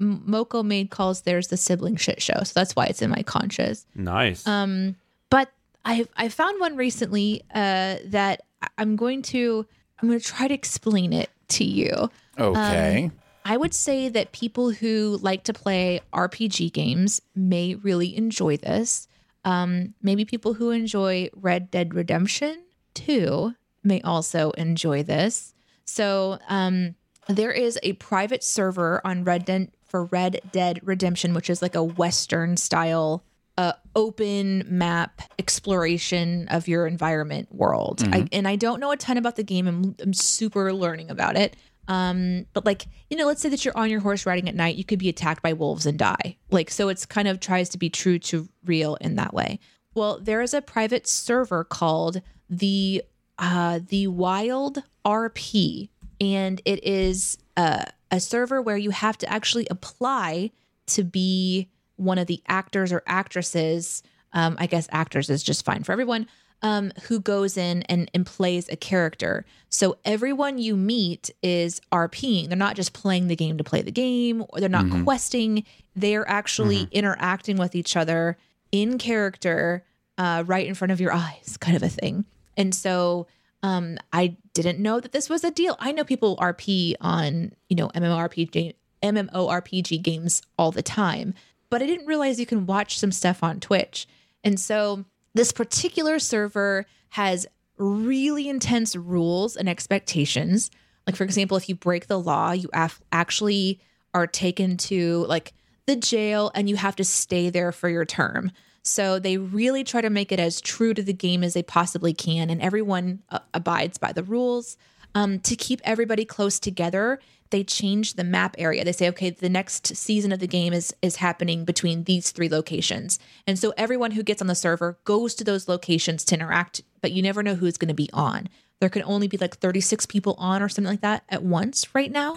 M- Moko Maid calls theirs the sibling shit show, so that's why it's in my conscious. Nice. Um, but I I found one recently uh, that I- I'm going to I'm going to try to explain it to you. Okay. Um, I would say that people who like to play RPG games may really enjoy this. Um, maybe people who enjoy Red Dead Redemption 2 may also enjoy this. So, um, there is a private server on Red Dead for Red Dead Redemption, which is like a Western style, uh, open map exploration of your environment world. I, and I don't know a ton about the game. I'm, I'm super learning about it. Um, but like, you know, let's say that you're on your horse riding at night, you could be attacked by wolves and die. Like, so it's kind of tries to be true to real in that way. Well, there is a private server called the uh, the Wild RP, and it is uh, a server where you have to actually apply to be one of the actors or actresses. Um, I guess actors is just fine for everyone. Um, who goes in and, and plays a character. So everyone you meet is RPing. They're not just playing the game to play the game, or they're not questing. They're actually interacting with each other in character, uh, right in front of your eyes, kind of a thing. And so um, I didn't know that this was a deal. I know people RP on, you know, MMORPG, MMORPG games all the time, but I didn't realize you can watch some stuff on Twitch. And so this particular server has really intense rules and expectations. Like, for example, if you break the law, you af- actually are taken to like the jail and you have to stay there for your term. So they really try to make it as true to the game as they possibly can, and everyone uh, abides by the rules. Um, to keep everybody close together, they change the map area. They say, okay, the next season of the game is is happening between these three locations, and so everyone who gets on the server goes to those locations to interact. But you never know who's going to be on. There can only be like 36 people on or something like that at once right now.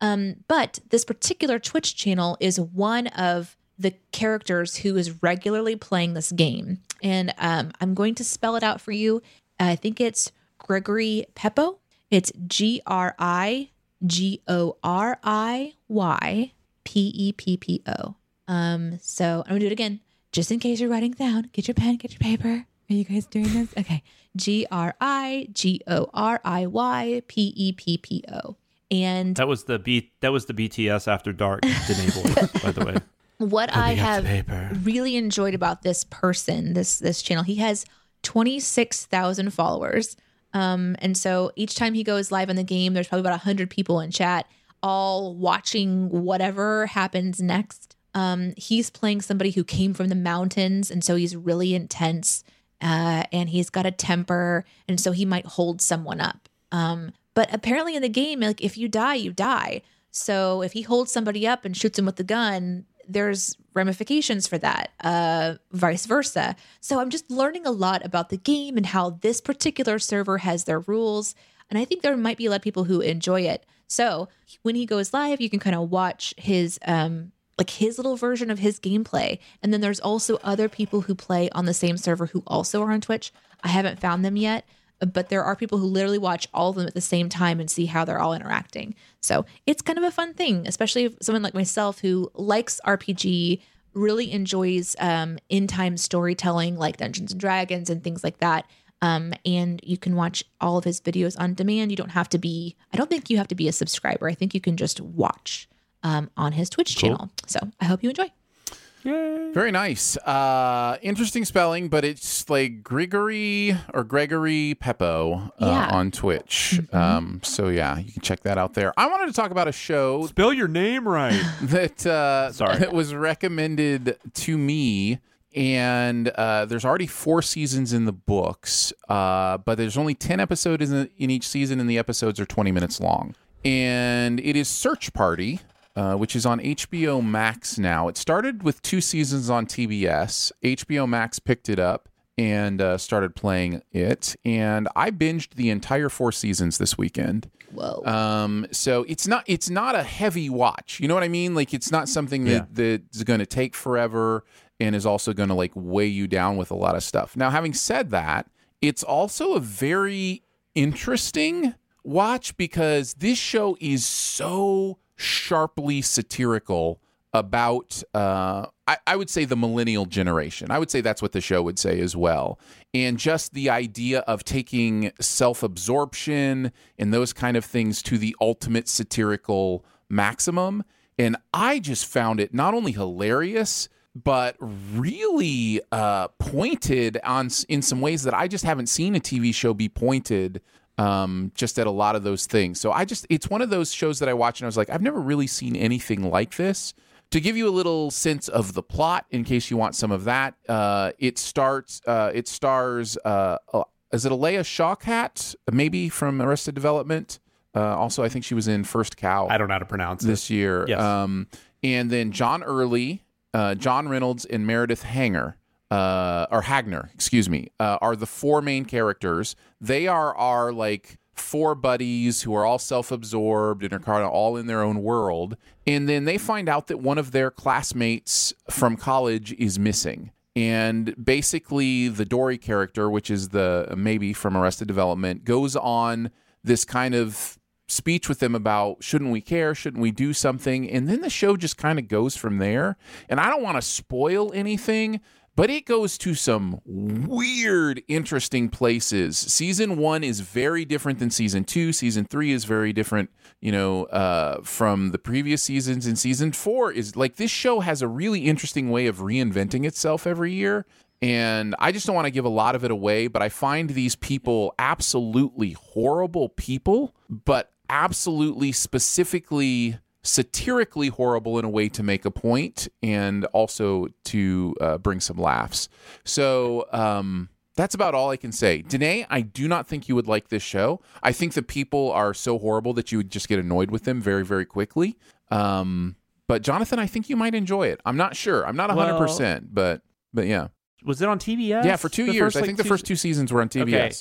Um, but this particular Twitch channel is one of the characters who is regularly playing this game. And um, I'm going to spell it out for you. I think it's Gregory Peppo. It's G R I G O R I Y P E P P O. Um, so I'm gonna do it again, just in case you're writing down. Get your pen, get your paper. Are you guys doing this? Okay. G R I G O R I Y P E P P O. And That was the B. That was the BTS After Dark Danae by the way. what I have really enjoyed about this person, this this channel, he has 26,000 followers. Um, and so each time he goes live in the game, there's probably about 100 people in chat, all watching whatever happens next. Um, he's playing somebody who came from the mountains, and so he's really intense, uh, and he's got a temper, and so he might hold someone up. Um, but apparently in the game, like if you die, you die. So if he holds somebody up and shoots him with the gun, there's ramifications for that, uh, vice versa. So I'm just learning a lot about the game and how this particular server has their rules. And I think there might be a lot of people who enjoy it. So when he goes live, you can kind of watch his um like his little version of his gameplay. And then there's also other people who play on the same server who also are on Twitch. I haven't found them yet, but there are people who literally watch all of them at the same time and see how they're all interacting. So it's kind of a fun thing, especially if someone like myself who likes RPG, really enjoys um, in time storytelling like Dungeons and Dragons and things like that. Um, and you can watch all of his videos on demand. You don't have to be, I don't think you have to be a subscriber. I think you can just watch um, on his Twitch Cool. channel. So I hope you enjoy. Very nice. Uh, interesting spelling, but it's like Gregory or Gregory Peppo uh, Yeah. on Twitch. Um, so yeah, you can check that out there. I wanted to talk about a show Spell your name right. that uh, Sorry. that was recommended to me. And uh, there's already four seasons in the books, uh, but there's only 10 episodes in, in each season, and the episodes are 20 minutes long. And it is Search Party, uh, which is on HBO Max now. It started with two seasons on TBS. HBO Max picked it up and uh, started playing it. And I binged the entire four seasons this weekend. Whoa. Um, so it's not it's not a heavy watch. You know what I mean? Like it's not something that that's going to take forever and is also going to like weigh you down with a lot of stuff. Now, having said that, it's also a very interesting watch because this show is so sharply satirical about uh, I, I, would say the millennial generation. I would say that's what the show would say as well. And just the idea of taking self-absorption and those kind of things to the ultimate satirical maximum. And I just found it not only hilarious, but really uh, pointed on in some ways that I just haven't seen a TV show be pointed um, just at a lot of those things. So I just it's one of those shows that I watch and I was like, I've never really seen anything like this. To give you a little sense of the plot, in case you want some of that, uh, it starts. Uh, it stars. Uh, is it Alayna Shawkat? Maybe from Arrested Development. Uh, also, I think she was in First Cow. I don't know how to pronounce this it. year. Yes. Um, and then John Early, uh, John Reynolds, and Meredith Hanger. Uh, or Hagner, excuse me, uh, are the four main characters. They are our like four buddies who are all self-absorbed and are kind of all in their own world. And then they find out that one of their classmates from college is missing. And basically the dory character which is the maybe from arrested development goes on this kind of speech with them about shouldn't we care? Shouldn't we do something? And then the show just kind of goes from there. And i don't want to spoil anything but it goes to some weird, interesting places. Season one is very different than season two. Season three is very different, you know, uh, from the previous seasons. And season four is like this show has a really interesting way of reinventing itself every year. And I just don't want to give a lot of it away, but I find these people absolutely horrible people, but absolutely specifically satirically horrible in a way to make a point and also to uh, bring some laughs. So um, that's about all I can say. Danae, I do not think you would like this show. I think the people are so horrible that you would just get annoyed with them very, very quickly. Um, but Jonathan, I think you might enjoy it. I'm not sure. I'm not 100%, well, but but yeah. Was it on TBS? Yeah, for two the years. First, I like, think the first two seasons were on TBS. Okay.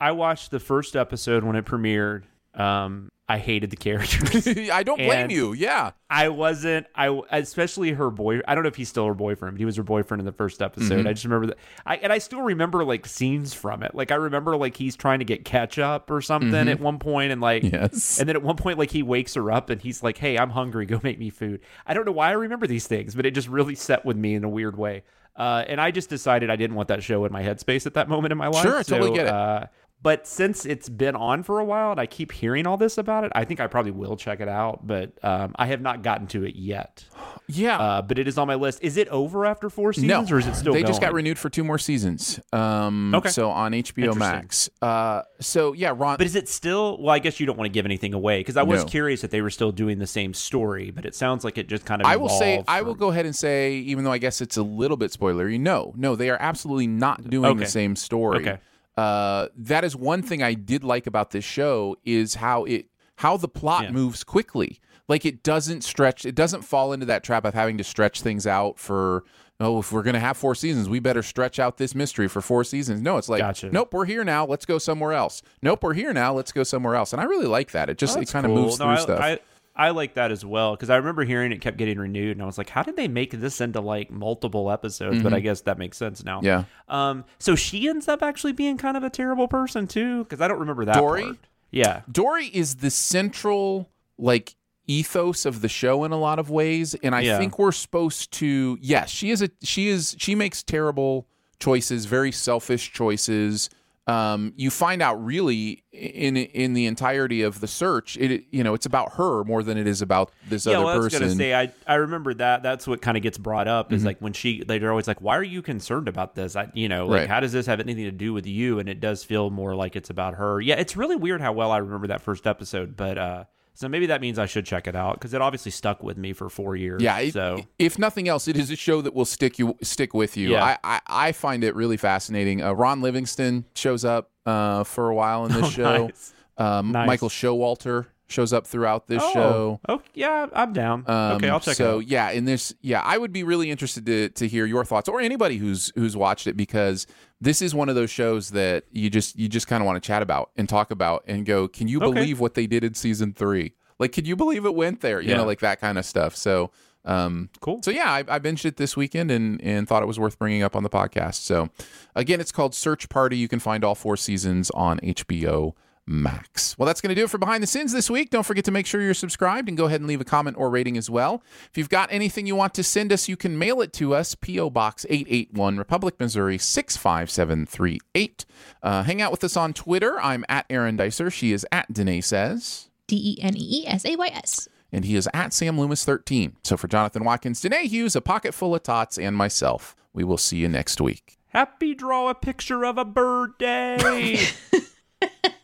I watched the first episode when it premiered. Um, I hated the characters. I don't blame you. Yeah. I wasn't I especially her boy I don't know if he's still her boyfriend, but he was her boyfriend in the first episode. Mm-hmm. I just remember that I and I still remember like scenes from it. Like I remember like he's trying to get ketchup or something mm-hmm. at one point and like yes. and then at one point like he wakes her up and he's like, "Hey, I'm hungry. Go make me food." I don't know why I remember these things, but it just really set with me in a weird way. Uh, and I just decided I didn't want that show in my headspace at that moment in my life. Sure, I totally get it. Uh, but since it's been on for a while and I keep hearing all this about it, I think I probably will check it out. But um, I have not gotten to it yet. Yeah, uh, but it is on my list. Is it over after four seasons, no, or is it still? They going? just got renewed for two more seasons. Um, okay, so on HBO Max. Uh, so yeah, Ron. But is it still? Well, I guess you don't want to give anything away because I was No. curious if they were still doing the same story. But it sounds like it just kind of. I will say, evolved I will go ahead and say, even though I guess it's a little bit spoilery, no, no, they are absolutely not doing Okay. the same story. Okay. Uh, that is one thing I did like about this show is how it how the plot Yeah. moves quickly. Like it doesn't stretch, it doesn't fall into that trap of having to stretch things out for. Oh, if we're gonna have four seasons, we better stretch out this mystery for four seasons. No, it's like, Gotcha. nope, we're here now. Let's go somewhere else. Nope, we're here now. Let's go somewhere else. And I really like that. It just Oh, it kind of cool. moves No, through I, stuff. I, I like that as well because I remember hearing it kept getting renewed, and I was like, "How did they make this into like multiple episodes?" But I guess that makes sense now. Mm-hmm. Yeah. Um. So she ends up actually being kind of a terrible person too, because I don't remember that. Dory? part. Yeah. Dory is the central like ethos of the show in a lot of ways and I Yeah. think we're supposed to yes, she is a she is she makes terrible choices, very selfish choices. Um, you find out really in in the entirety of the search, it you know it's about her more than it is about this yeah, other well, I was person. gonna say I I remember that. That's what kind of gets brought up is Mhm. like when she they're always like, "Why are you concerned about this?" I you know like Right. how does this have anything to do with you? And it does feel more like it's about her. Yeah, it's really weird how well I remember that first episode, but uh, so maybe that means I should check it out because it obviously stuck with me for four years. Yeah, it- so if nothing else, it is a show that will stick you stick with you. Yeah. I, I I find it really fascinating. Uh, Ron Livingston shows up uh, for a while in this Oh, show. nice. Um, Nice. Michael Showalter shows up throughout this oh, show. Oh, yeah, I'm down. Um, okay, I'll check so it out. So yeah, in this, yeah, I would be really interested to to hear your thoughts or anybody who's who's watched it because this is one of those shows that you just you just kind of want to chat about and talk about and go, can you Okay. believe what they did in season three? Like, can you believe it went there? You Yeah. know, like that kind of stuff. So. Um, cool. So yeah, I, I binged it this weekend and and thought it was worth bringing up on the podcast. So again, it's called Search Party. You can find all four seasons on HBO max. Well, that's going to do it for Behind the Sins this week. Don't forget to make sure you're subscribed and go ahead and leave a comment or rating as well. If you've got anything you want to send us, you can mail it to us, P.O. Box 881, Republic, Missouri 65738. Uh, hang out with us on Twitter. I'm at Aaron Dicer. She is at Danae Says. D E N E E S A Y S. And he is at Sam Loomis 13. So for Jonathan Watkins, Danae Hughes, a pocket full of tots, and myself, we will see you next week. Happy draw a picture of a bird day.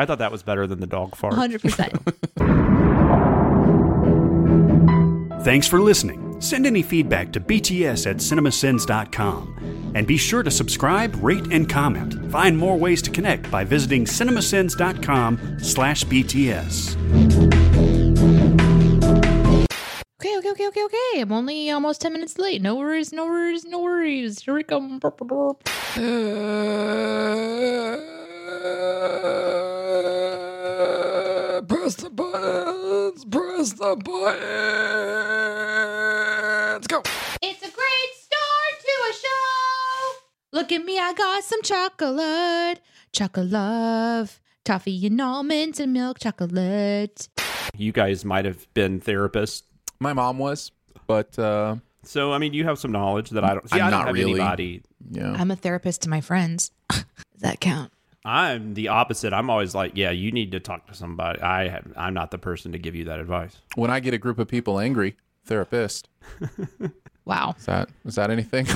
I thought that was better than the dog fart. 100%. Thanks for listening. Send any feedback to bts at cinemasins.com. And be sure to subscribe, rate, and comment. Find more ways to connect by visiting cinemasins.com slash BTS. Okay, okay, okay, okay, okay. I'm only almost 10 minutes late. No worries, no worries, no worries. Here we come. Burp. Press the buttons. Press the buttons. Go. It's a great start to a show. Look at me, I got some chocolate. Chocolate love. Toffee and almonds and milk chocolate. You guys might have been therapists. My mom was, but uh, so I mean, you have some knowledge that I don't. See, I'm I don't not have really. anybody. Yeah. I'm a therapist to my friends. Does that count? I'm the opposite. I'm always like, yeah, you need to talk to somebody. I have, I'm not the person to give you that advice. when I get a group of people angry, therapist. Wow. Is that is that anything?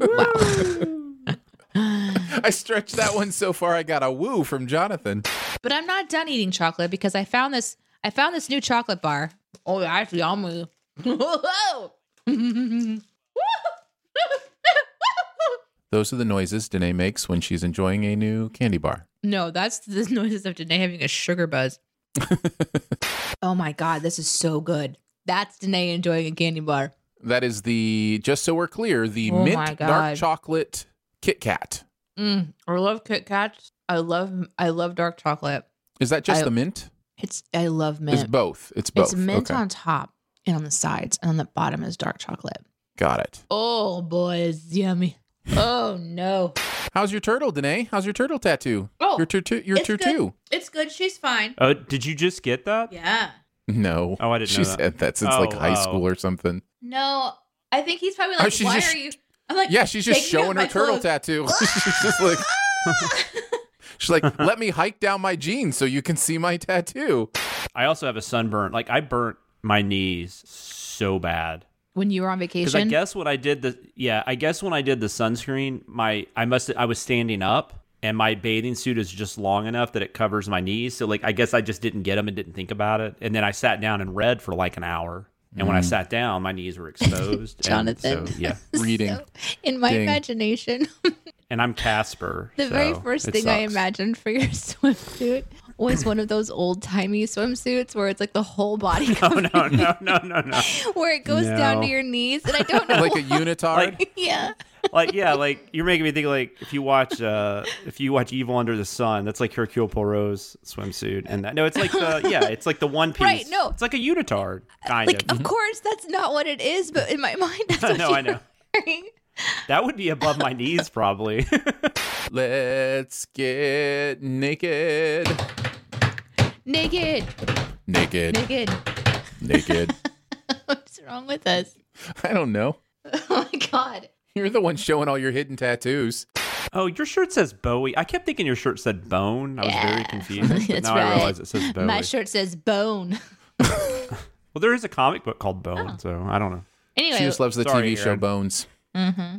wow. I stretched that one so far I got a woo from Jonathan. But I'm not done eating chocolate because I found this I found this new chocolate bar. Oh, that's yummy. Those are the noises Danae makes when she's enjoying a new candy bar. no, that's the noises of Danae having a sugar buzz. oh my god, this is so good. That's Danae enjoying a candy bar. That is the just so we're clear, the Oh mint dark chocolate Kit Kat. Mm, I love Kit Kats. I love I love dark chocolate. Is that just I- the mint? It's I love mint. It's both. It's both. It's mint okay. on top and on the sides, and on the bottom is dark chocolate. Got it. Oh boy, it's yummy. Oh no. How's your turtle, Danae? How's your turtle tattoo? Oh, your tutu. Your it's tutu. good. It's good. She's fine. Oh, did you just get that? Yeah. No. Oh, I didn't She know that. said that since Oh, like high oh. school or something. No, I think he's probably Oh, like, she's "Why just- are you?" I'm like, Yeah, she's just "Take me off showing her turtle clothes." tattoo. she's just like She's like, let me hike down my jeans so you can see my tattoo. I also have a sunburn. Like I burnt my knees so bad. When you were on vacation? Because I guess when I did the yeah, I guess when I did the sunscreen, my I must I was standing up and my bathing suit is just long enough that it covers my knees. So like I guess I just didn't get them and didn't think about it. And then I sat down and read for like an hour. And when I Mm. sat down, my knees were exposed. Jonathan. And so, yeah. Reading. in my Ding. imagination, And I'm Casper. the so very first it thing I imagined for your swimsuit was one of those old timey swimsuits where it's like the whole body No, covered, no, no, no, no, no. where it goes down to your knees, and I don't know. Like a unitard. Like, yeah, like yeah, like you're making me think like if you watch uh if you watch Evil Under the Sun, that's like Hercule Poirot's swimsuit, and that no, it's like the yeah, it's like the one piece. Right, no. it's like a unitard kind like of. of course that's not what it is, but in my mind, that's what no, you're I know wearing. That would be above my knees probably. Let's get naked. Naked, Naked. naked. Naked. What's wrong with us? I don't know. Oh my god. You're the one showing all your hidden tattoos. oh, your shirt says Bowie. I kept thinking your shirt said Bone. I was very confused. But That's now right. I realize it says Bowie. My shirt says bone. well, there is a comic book called Bone, Oh. so I don't know. Anyway, She just loves the Sorry, TV show Bones. Hmm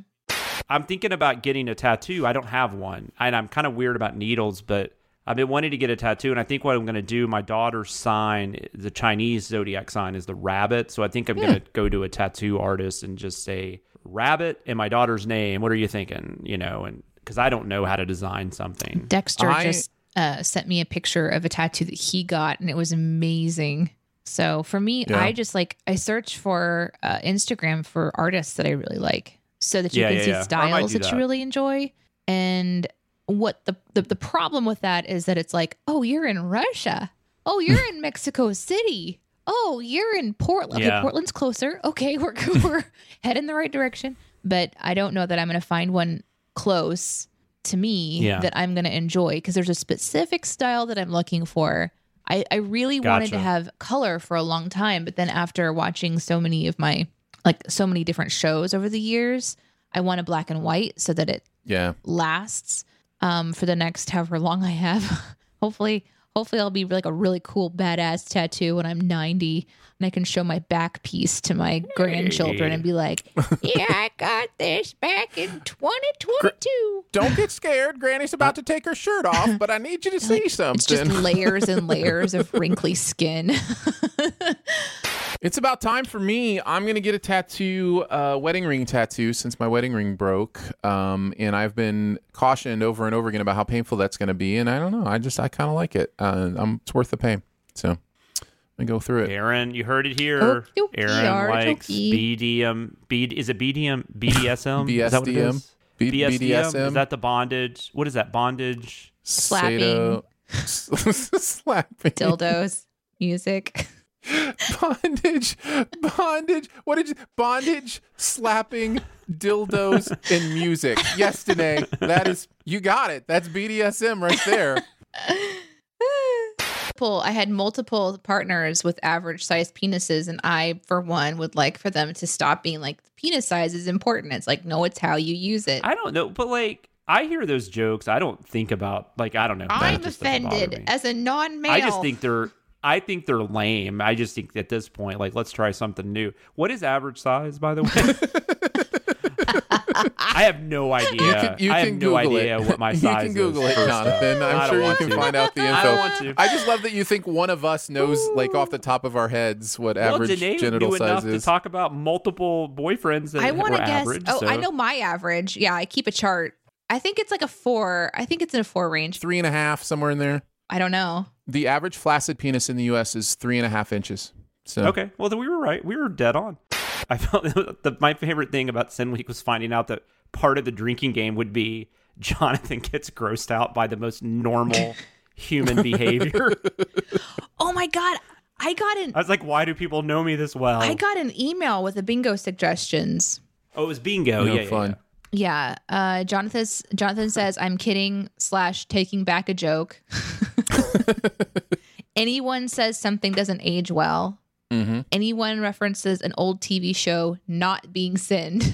I'm thinking about getting a tattoo. I don't have one, and I'm kind of weird about needles, but I've been wanting to get a tattoo. And I think what I'm going to do, my daughter's sign, the Chinese zodiac sign, is the rabbit. So I think I'm going to go to a tattoo artist and just say rabbit and my daughter's name. What are you thinking? You know, and because I don't know how to design something. Dexter I- just uh, sent me a picture of a tattoo that he got, and it was amazing. So for me, Yeah. I just like I search for uh, Instagram for artists that I really like, so that you Yeah, can yeah, see yeah. Styles do that, you really enjoy. And what the, the the problem with that is that it's like, oh, you're in Russia. Oh, you're in Mexico City. Oh, you're in Portland. Okay, Portland's closer. Okay, we're we're heading the right direction. But I don't know that I'm going to find one close to me Yeah. that I'm going to enjoy because there's a specific style that I'm looking for. I, I really wanted to have color for a long time, but then after watching so many of my like so many different shows over the years, I want a black and white so that it Yeah. lasts um, for the next however long I have. hopefully, hopefully I'll be like a really cool badass tattoo when I'm 90 and I can show my back piece to my grandchildren and be like, "Yeah, I got this back in 2022." Don't get scared. Granny's about to take her shirt off, but I need you to see something. It's just layers and layers of wrinkly skin. It's about time for me. I'm going to get a tattoo, uh, wedding ring tattoo, since my wedding ring broke. Um, and I've been cautioned over and over again about how painful that's going to be. And I don't know. I just, I kind of like it. Uh, I'm, it's worth the pain. So I'm going to go through it. Aaron, you heard it here. Okie dokie, Aaron likes artichoke. BDM. B, is it BDM? BDSM? Is that what it BSDM? is? B- BSDM? BDSM? Is that the bondage? What is that? Bondage? Slapping. Slapping. Dildos, music. bondage, bondage. What did you, bondage, slapping, dildos, and music? Yes, Danae, that is you got it. That's BDSM right there. Multiple- I had multiple partners with average sized penises, and I, for one, would like for them to stop being like penis size is important. It's like, no, it's how you use it. I don't know, but like I hear those jokes. I don't think about like I don't know. I'm That just doesn't bother offended as a non male. I just think they're. I think they're lame. I just think at this point, like, let's try something new. What is average size, by the way? I have no idea. You can, you I have can no Google idea it. what my you size can Google is. it, first Jonathan. off. I I'm sure you can to. find out the info. I don't want to. I just love that you think one of us knows, like off the top of our heads, what well, average Danae genital knew size enough is. to talk about multiple boyfriends that I want to guess. average. oh, so. I know my average. Yeah, I keep a chart. I think it's like a four. I think it's in a four range. Three and a half, somewhere in there. I don't know. The average flaccid penis in the U.S. is three and a half inches. So Okay, well then we were right. We were dead on. I felt the, my favorite thing about Sin Week was finding out that part of the drinking game would be Jonathan gets grossed out by the most normal human behavior. Oh my god, I got an I was like, why do people know me this well? I got an email with the bingo suggestions. oh, it was bingo. No yeah, yeah, fun. Yeah, uh, Jonathan. Jonathan says, "I'm kidding." Slash, taking back a joke. Anyone says something doesn't age well. Mm-hmm. Anyone references an old TV show not being sinned.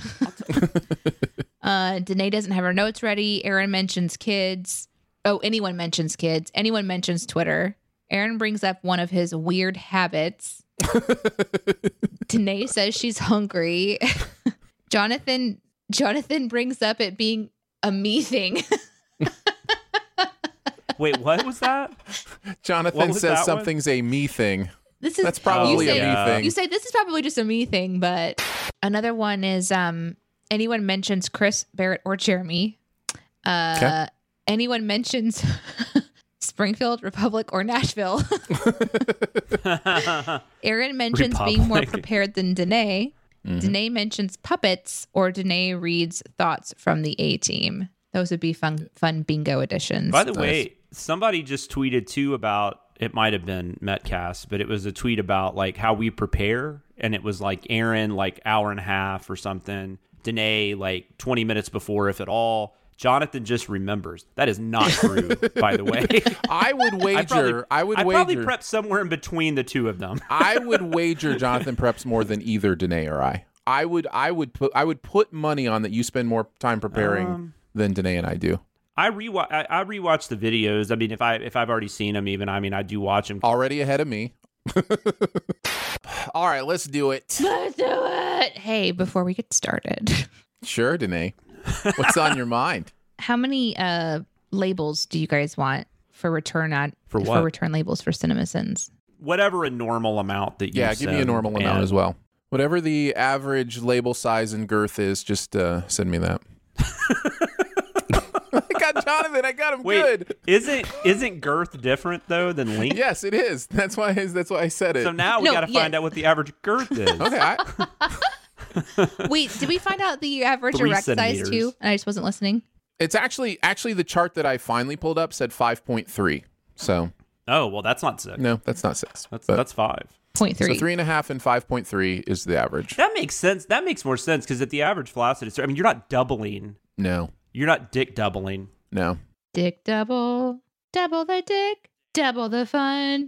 uh, Danae doesn't have her notes ready. Aaron mentions kids. Oh, anyone mentions kids. Anyone mentions Twitter. Aaron brings up one of his weird habits. Danae says she's hungry. Jonathan Jonathan brings up it being a me thing. Wait, what was that? Jonathan was says that one? something's a me thing. This is That's probably you a say, me thing. You say this is probably just a me thing, but another one is um anyone mentions Chris Barrett or Jeremy. Uh Okay. anyone mentions Springfield, Republic, or Nashville. Aaron mentions being more prepared than Danae. Mm-hmm. Danae mentions puppets, or Danae reads thoughts from the A team. Those would be fun fun bingo editions. By the way, somebody just tweeted too about it might have been Metcast, but it was a tweet about like how we prepare, and it was like Aaron like hour and a half or something, Danae like twenty minutes before, if at all. Jonathan just remembers. That is not true, by the way. I would wager. I probably, I would I wager. probably prepped somewhere in between the two of them. I would wager Jonathan preps more than either Danae or I. I would. I would put. I would put money on that you spend more time preparing Um, than Danae and I do. I rewatch. I, I rewatch the videos. I mean, if I if I've already seen them, even I mean, I do watch them. Already ahead of me. All right, let's do it. Let's do it. Hey, before we get started, Sure, Danae. What's on your mind? how many uh labels do you guys want for return ad For what? for return labels for Cinema Sins? Whatever a normal amount that you Yeah, give me a send, normal amount and- as well. Whatever the average label size and girth is, just uh, send me that. I got Jonathan. I got him Wait, good. isn't isn't girth different though than length? Yes, it is. That's why. That's why I said it. So now we No, got to yeah. find out what the average girth is. okay. I, Wait, did we find out the average Three erect size too? And I just wasn't listening. it's actually actually the chart that I finally pulled up said five point three. So Oh well, that's not six. no, that's not six. That's But- that's five. Point so three. three and a half and five point three is the average. That makes sense. That makes more sense because at the average flaccid, it's, I mean, you're not doubling. No. You're not dick doubling. No. Dick double, double the dick, double the fun.